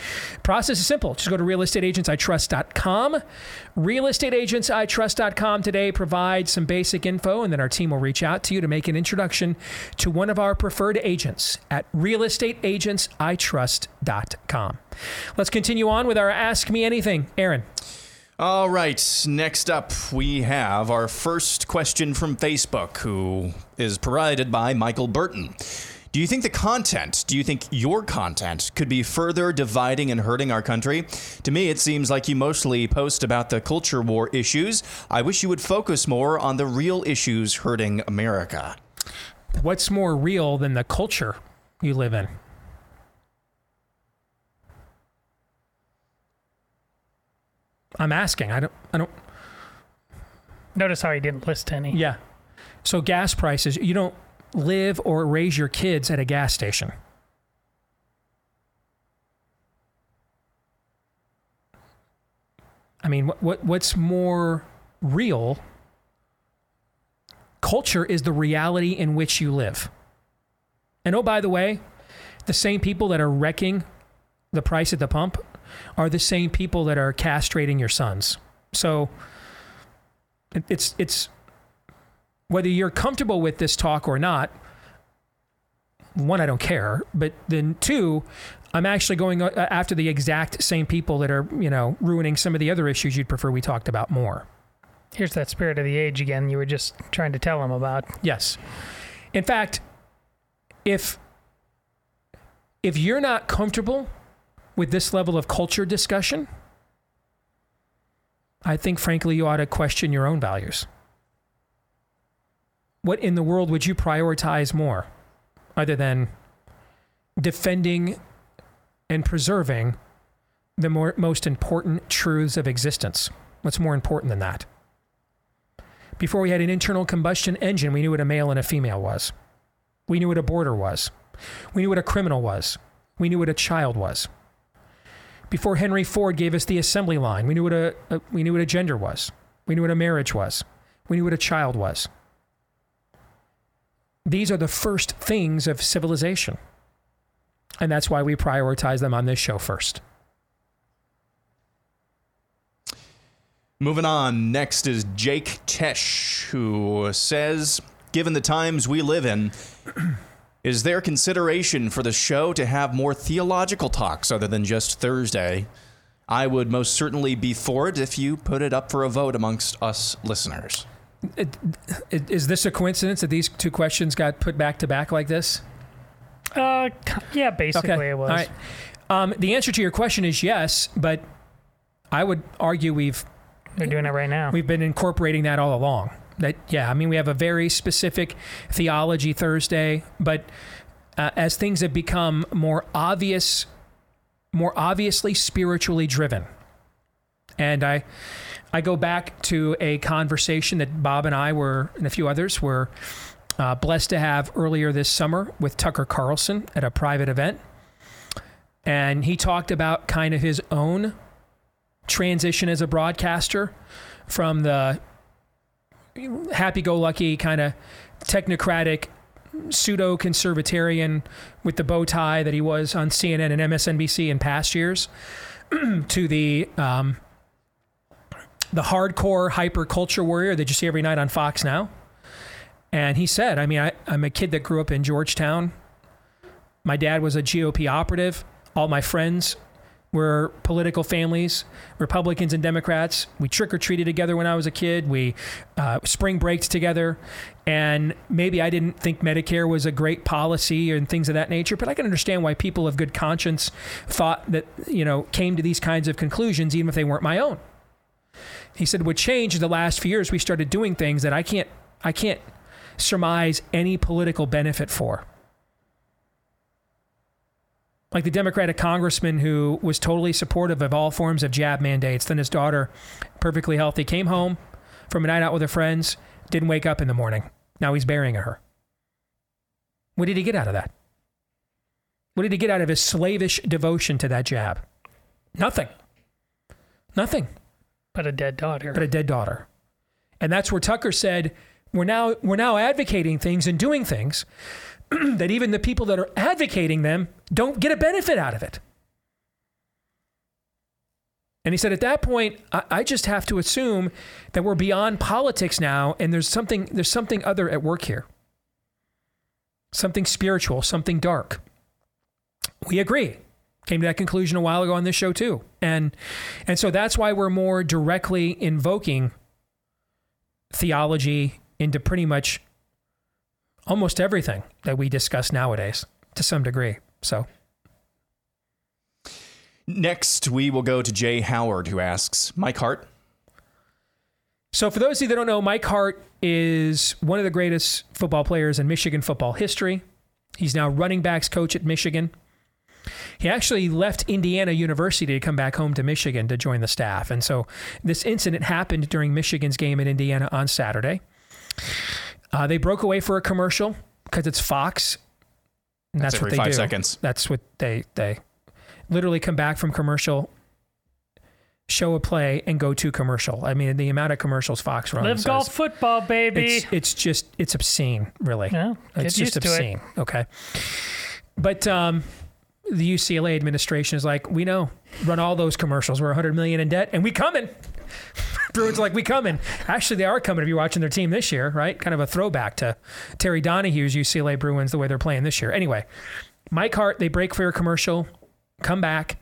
Process is simple. Just go to realestateagentsitrust.com. Realestateagentsitrust.com today provides some basic info, and then our team will reach out to you to make an introduction to one of our preferred agents at realestateagentsitrust.com. Let's continue on with our Ask Me Anything. Aaron. All right, next up we have our first question from Facebook, who is provided by Michael Burton. Do you think the content, do you think your content could be further dividing and hurting our country? To me, it seems like you mostly post about the culture war issues. I wish you would focus more on the real issues hurting America. What's more real than the culture you live in? I'm asking. I don't. I don't. Notice how he didn't list any. Yeah. So gas prices. You don't live or raise your kids at a gas station. I mean, what, what what's more real? Culture is the reality in which you live. And oh, by the way, the same people that are wrecking the price at the pump are the same people that are castrating your sons. So it's it's whether you're comfortable with this talk or not. One, I don't care, but then two, I'm actually going uh, after the exact same people that are you know ruining some of the other issues you'd prefer we talked about more. Here's that spirit of the age again. You were just trying to tell him about. Yes. In fact, if if you're not comfortable with this level of culture discussion, I think frankly you ought to question your own values. What in the world would you prioritize more other than defending and preserving the more, most important truths of existence? What's more important than that? Before we had an internal combustion engine, we knew what a male and a female was. We knew what a border was. We knew what a criminal was. We knew what a child was. Before Henry Ford gave us the assembly line, we knew what a, a we knew what a gender was. We knew what a marriage was. We knew what a child was. These are the first things of civilization. And that's why we prioritize them on this show first. Moving on, next is Jake Tesh, who says, Given the times we live in, is there consideration for the show to have more theological talks other than just Thursday? I would most certainly be for it if you put it up for a vote amongst us listeners. I- Is this a coincidence that these two questions got put back to back like this? Uh, yeah, basically it was. All right. Um, the answer to your question is yes, but I would argue we've They're doing it right now. we've been incorporating that all along. That yeah, I mean we have a very specific theology Thursday, but uh, as things have become more obvious, more obviously spiritually driven, and I I go back to a conversation that Bob and I were and a few others were uh, blessed to have earlier this summer with Tucker Carlson at a private event, and he talked about kind of his own transition as a broadcaster from the happy-go-lucky kind of technocratic pseudo conservatarian with the bow tie that he was on CNN and MSNBC in past years to the um, the hardcore hyper culture warrior that you see every night on Fox now. And he said, I mean, I, I'm a kid that grew up in Georgetown. My dad was a GOP operative. All my friends were political families, Republicans and Democrats. We trick or treated together when I was a kid. We uh, spring breaks together. And maybe I didn't think Medicare was a great policy and things of that nature, but I can understand why people of good conscience thought that, you know, came to these kinds of conclusions, even if they weren't my own. He said, what changed the last few years, we started doing things that I can't, I can't surmise any political benefit for like the Democratic congressman who was totally supportive of all forms of jab mandates. Then his daughter, perfectly healthy, came home from a night out with her friends, didn't wake up in the morning. Now he's burying her. What did he get out of that? What did he get out of his slavish devotion to that jab? Nothing. Nothing but a dead daughter. but a dead daughter. And that's where Tucker said, we're now we're now advocating things and doing things that even the people that are advocating them don't get a benefit out of it. And he said, at that point, I, I just have to assume that we're beyond politics now, and there's something there's something other at work here. Something spiritual, something dark. We agree. Came to that conclusion a while ago on this show too. And and so that's why we're more directly invoking theology into pretty much almost everything that we discuss nowadays to some degree. So Next, we will go to Jay Howard, who asks Mike Hart. So, for those of you that don't know, Mike Hart is one of the greatest football players in Michigan football history. He's now running backs coach at Michigan. He actually left Indiana University to come back home to Michigan to join the staff. And so, this incident happened during Michigan's game in Indiana on Saturday. Uh, they broke away for a commercial because it's Fox. And That's that's, what they five do. seconds. That's what they they literally come back from commercial show a play and go to commercial. I mean, the amount of commercials Fox runs. Live is- golf football, baby. It's, it's just it's obscene, really. Yeah, it's just to it. obscene. Okay, but um, the UCLA administration is like, we know, run all those commercials. We're 100 million in debt, and we coming. Bruins like, we coming. Actually, they are coming. If you're watching their team this year, right? Kind of a throwback to Terry Donahue's UCLA Bruins, the way they're playing this year. Anyway, Mike Hart, they break for a commercial, come back.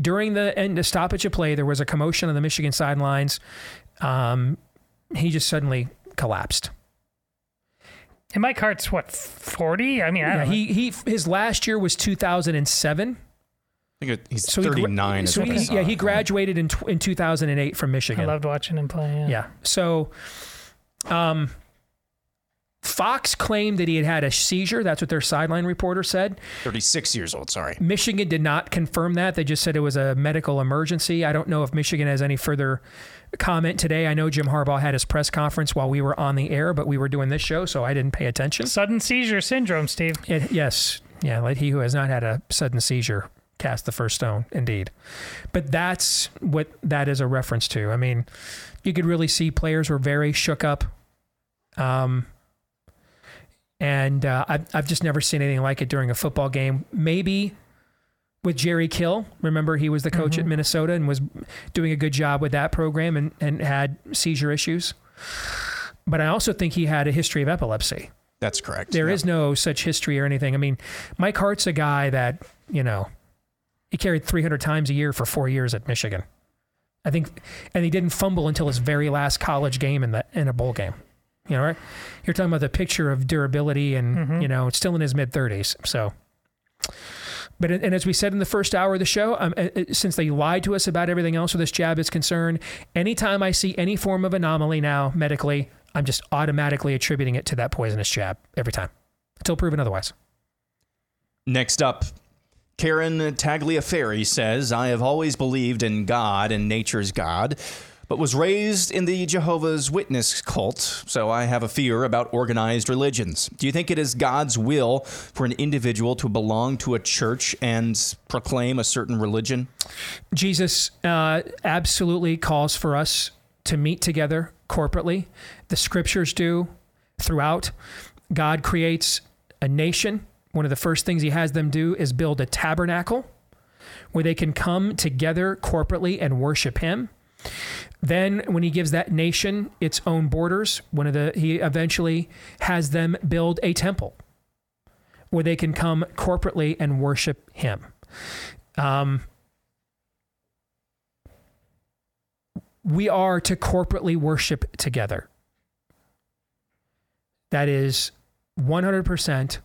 During the end, the stoppage of play, there was a commotion on the Michigan sidelines. Um, he just suddenly collapsed. and Mike Hart's what forty? I mean, I Yeah, don't know. he he his last year was 2007. I think he's So he gra- 39. is So he, yeah, he graduated in tw- in 2008 from Michigan. I loved watching him play. Yeah. yeah. So, um, Fox claimed that he had had a seizure. That's what their sideline reporter said. 36 years old, sorry. Michigan did not confirm that. They just said it was a medical emergency. I don't know if Michigan has any further comment today. I know Jim Harbaugh had his press conference while we were on the air, but we were doing this show, so I didn't pay attention. Sudden seizure syndrome, Steve. It, yes, yeah, like he who has not had a sudden seizure cast the first stone, indeed. But that's what that is a reference to. I mean, you could really see players were very shook up. Um, and uh, I've, I've just never seen anything like it during a football game. Maybe with Jerry Kill. Remember, he was the coach at Minnesota and was doing a good job with that program and, and had seizure issues. But I also think he had a history of epilepsy. That's correct. There Yeah. is no such history or anything. I mean, Mike Hart's a guy that, you know, he carried 300 times a year for four years at Michigan. I think, and he didn't fumble until his very last college game in the in a bowl game. You know, right? You're talking about the picture of durability, and you know, it's still in his mid 30s. So, but and as we said in the first hour of the show, um, uh, uh, since they lied to us about everything else where this jab is concerned, anytime I see any form of anomaly now medically, I'm just automatically attributing it to that poisonous jab every time, until proven otherwise. Next up, Karen Tagliaferri says, I have always believed in God and nature's God, but was raised in the Jehovah's Witness cult, so I have a fear about organized religions. Do you think it is God's will for an individual to belong to a church and proclaim a certain religion? Jesus uh, absolutely calls for us to meet together corporately. The scriptures do throughout. God creates a nation. One of the first things he has them do is build a tabernacle where they can come together corporately and worship him. Then, when he gives that nation its own borders, one of the he eventually has them build a temple where they can come corporately and worship him. Um, we are to corporately worship together. That is 100%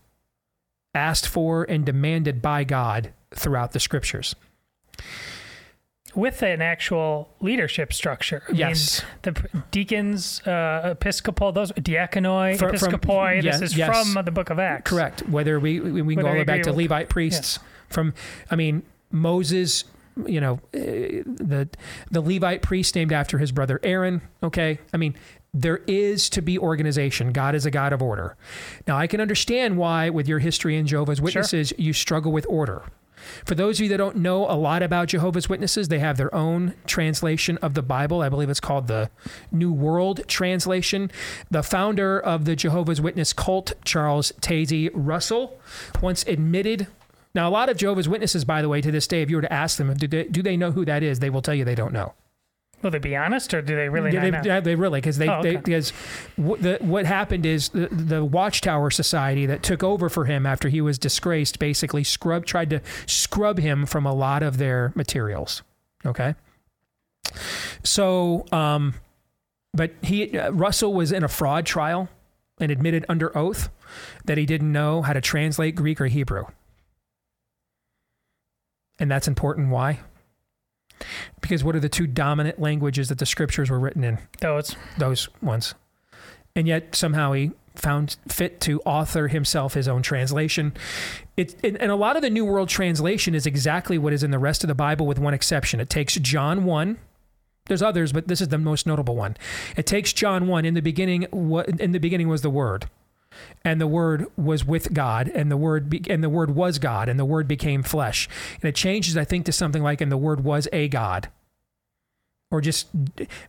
asked for and demanded by God throughout the scriptures. with an actual leadership structure. I Yes. mean, the deacons, uh, episcopal, those diaconoi, Fr- from- episcopoi. yes, this is yes. from the Book of Acts. Correct. Whether we we, we can go all the way back to Levite priests from I mean Moses, you know, eh, the the Levite priest named after his brother Aaron, okay? I mean, there is to be organization. God is a God of order. Now, I can understand why with your history in Jehovah's Witnesses you struggle with order. For those of you that don't know a lot about Jehovah's Witnesses, they have their own translation of the Bible. I believe it's called the New World Translation. The founder of the Jehovah's Witness cult, Charles Taze Russell, once admitted. Now, a lot of Jehovah's Witnesses, by the way, to this day, if you were to ask them, do they, do they know who that is? They will tell you they don't know. Will they be honest, or do they really Yeah, not they, know? yeah, they really because they, Oh, they because what, the, what happened is the, the Watchtower Society that took over for him after he was disgraced basically scrub tried to scrub him from a lot of their materials. Okay, so um, but he uh, Russell was in a fraud trial and admitted under oath that he didn't know how to translate Greek or Hebrew, and that's important. Why? Because what are the two dominant languages that the scriptures were written in? Those. Those ones. And yet somehow he found fit to author himself his own translation. It, and and a lot of the New World Translation is exactly what is in the rest of the Bible, with one exception. It takes John 1. There's others, but this is the most notable one. It takes John 1. In the beginning, what in the beginning was the Word and the word was with God, and the word be, and the word was God, and the word became flesh. And it changes, I think, to something like, and the word was a God. Or just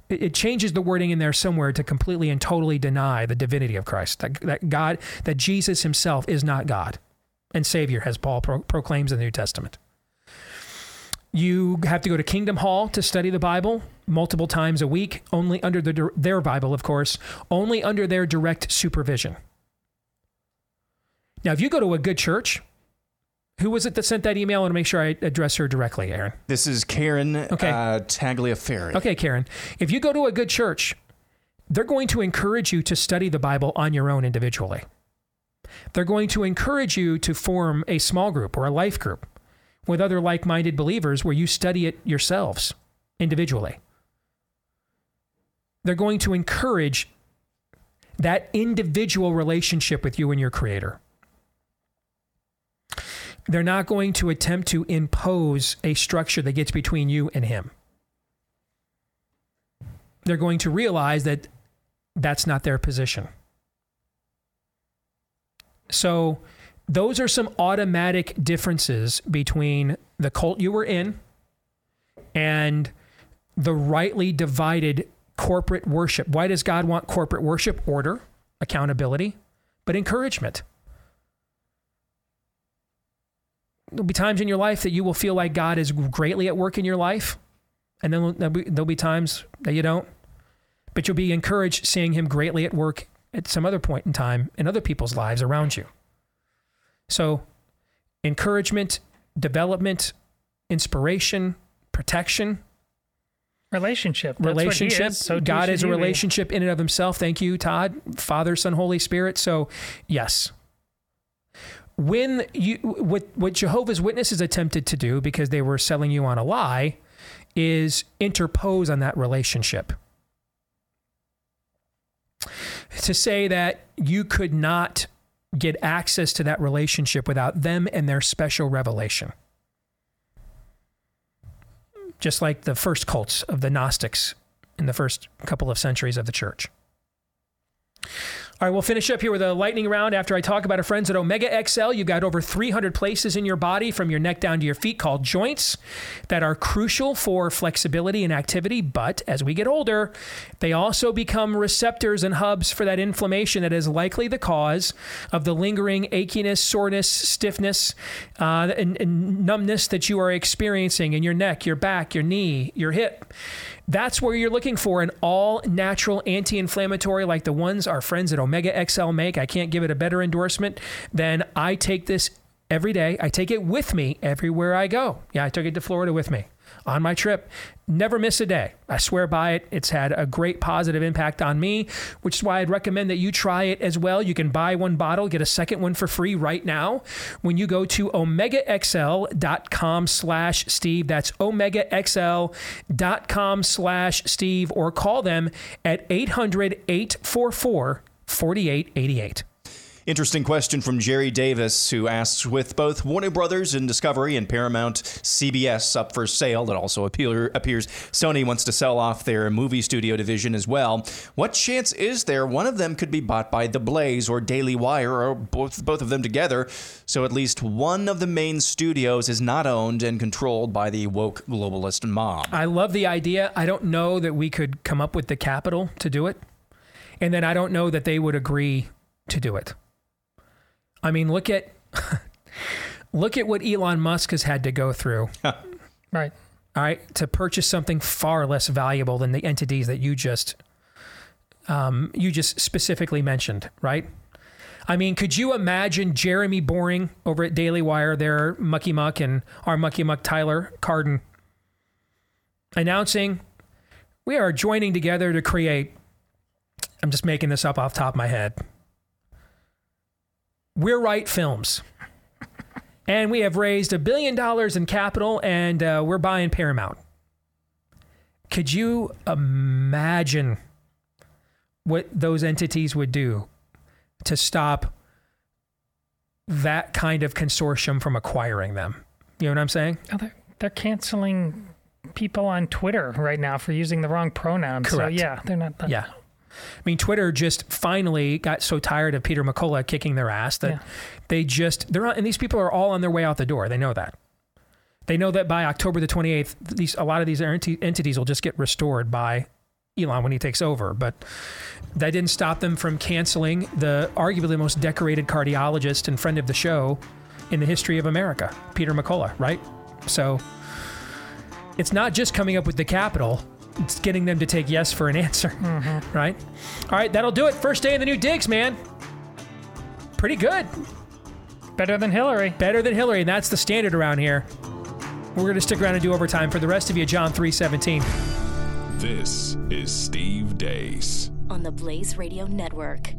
it changes the wording in there somewhere to completely and totally deny the divinity of Christ. That, that God, that Jesus himself is not God and Savior, as Paul pro- proclaims in the New Testament. You have to go to Kingdom Hall to study the Bible multiple times a week, only under the, their Bible, of course, only under their direct supervision. Now, if you go to a good church, who was it that sent that email? I want to make sure I address her directly, Aaron. This is Karen Okay. uh, Tagliaferri. Okay, Karen. If you go to a good church, they're going to encourage you to study the Bible on your own individually. They're going to encourage you to form a small group or a life group with other like minded believers where you study it yourselves individually. They're going to encourage that individual relationship with you and your Creator. They're not going to attempt to impose a structure that gets between you and Him they're going to realize that that's not their position. So, those are some automatic differences between the cult you were in and the rightly divided corporate worship. Why does God want corporate worship? Order, accountability, but encouragement. There'll be times in your life that you will feel like God is greatly at work in your life, and then there'll be, there'll be times that you don't. But you'll be encouraged seeing Him greatly at work at some other point in time in other people's lives around you. So, encouragement, development, inspiration, protection, Relationship. That's relationship. is, so God is a you be. relationship in and of himself. Thank you, Todd. Father, Son, Holy Spirit. So, yes. When you what what Jehovah's Witnesses attempted to do because they were selling you on a lie is interpose on that relationship. To say that you could not get access to that relationship without them and their special revelation just like the first cults of the Gnostics in the first couple of centuries of the church. All right, we'll finish up here with a lightning round after I talk about our friends at Omega XL. You've got over 300 places in your body from your neck down to your feet called joints that are crucial for flexibility and activity. But as we get older, they also become receptors and hubs for that inflammation that is likely the cause of the lingering achiness, soreness, stiffness, uh, and, and numbness that you are experiencing in your neck, your back, your knee, your hip. That's where you're looking for an all natural anti inflammatory like the ones our friends at Omega XL make. I can't give it a better endorsement than I take this every day. I take it with me everywhere I go. Yeah, I took it to Florida with me on my trip. Never miss a day. I swear by it. It's had a great positive impact on me, which is why I'd recommend that you try it as well. You can buy one bottle, get a second one for free right now when you go to omegaxl.com slash Steve. That's omegaxl.com slash Steve or call them at 800 844 4888. Interesting question from Jerry Davis, who asks With both Warner Brothers and Discovery and Paramount CBS up for sale, that also appear, appears Sony wants to sell off their movie studio division as well. What chance is there one of them could be bought by The Blaze or Daily Wire or both, both of them together? So at least one of the main studios is not owned and controlled by the woke globalist mob. I love the idea. I don't know that we could come up with the capital to do it. And then I don't know that they would agree to do it. I mean, look at look at what Elon Musk has had to go through, Right. all right, to purchase something far less valuable than the entities that you just um, you just specifically mentioned, right? I mean, could you imagine Jeremy Boring over at Daily Wire, their Mucky Muck, and our Mucky Muck Tyler Cardon announcing we are joining together to create. I'm just making this up off the top of my head. We're Right Films. And we have raised a billion dollars in capital and uh, we're buying Paramount. Could you imagine what those entities would do to stop that kind of consortium from acquiring them? You know what I'm saying? Oh, they're, they're canceling people on Twitter right now for using the wrong pronouns. So Correct. yeah, they're not. Yeah. I mean, Twitter just finally got so tired of Peter McCullough kicking their ass that Yeah. they just they're on, and these people are all on their way out the door. They know that. They know that by October the 28th, these a lot of these enti- entities will just get restored by Elon when he takes over. But that didn't stop them from canceling the arguably the most decorated cardiologist and friend of the show in the history of America, Peter McCullough, right? So it's not just coming up with the capital, it's getting them to take yes for an answer, mm-hmm. right? All right, that'll do it. First day of the new digs, man. Pretty good. Better than Hillary. Better than Hillary, and that's the standard around here. We're going to stick around and do overtime. For the rest of you, John 317. This is Steve Deace. on the Blaze Radio Network.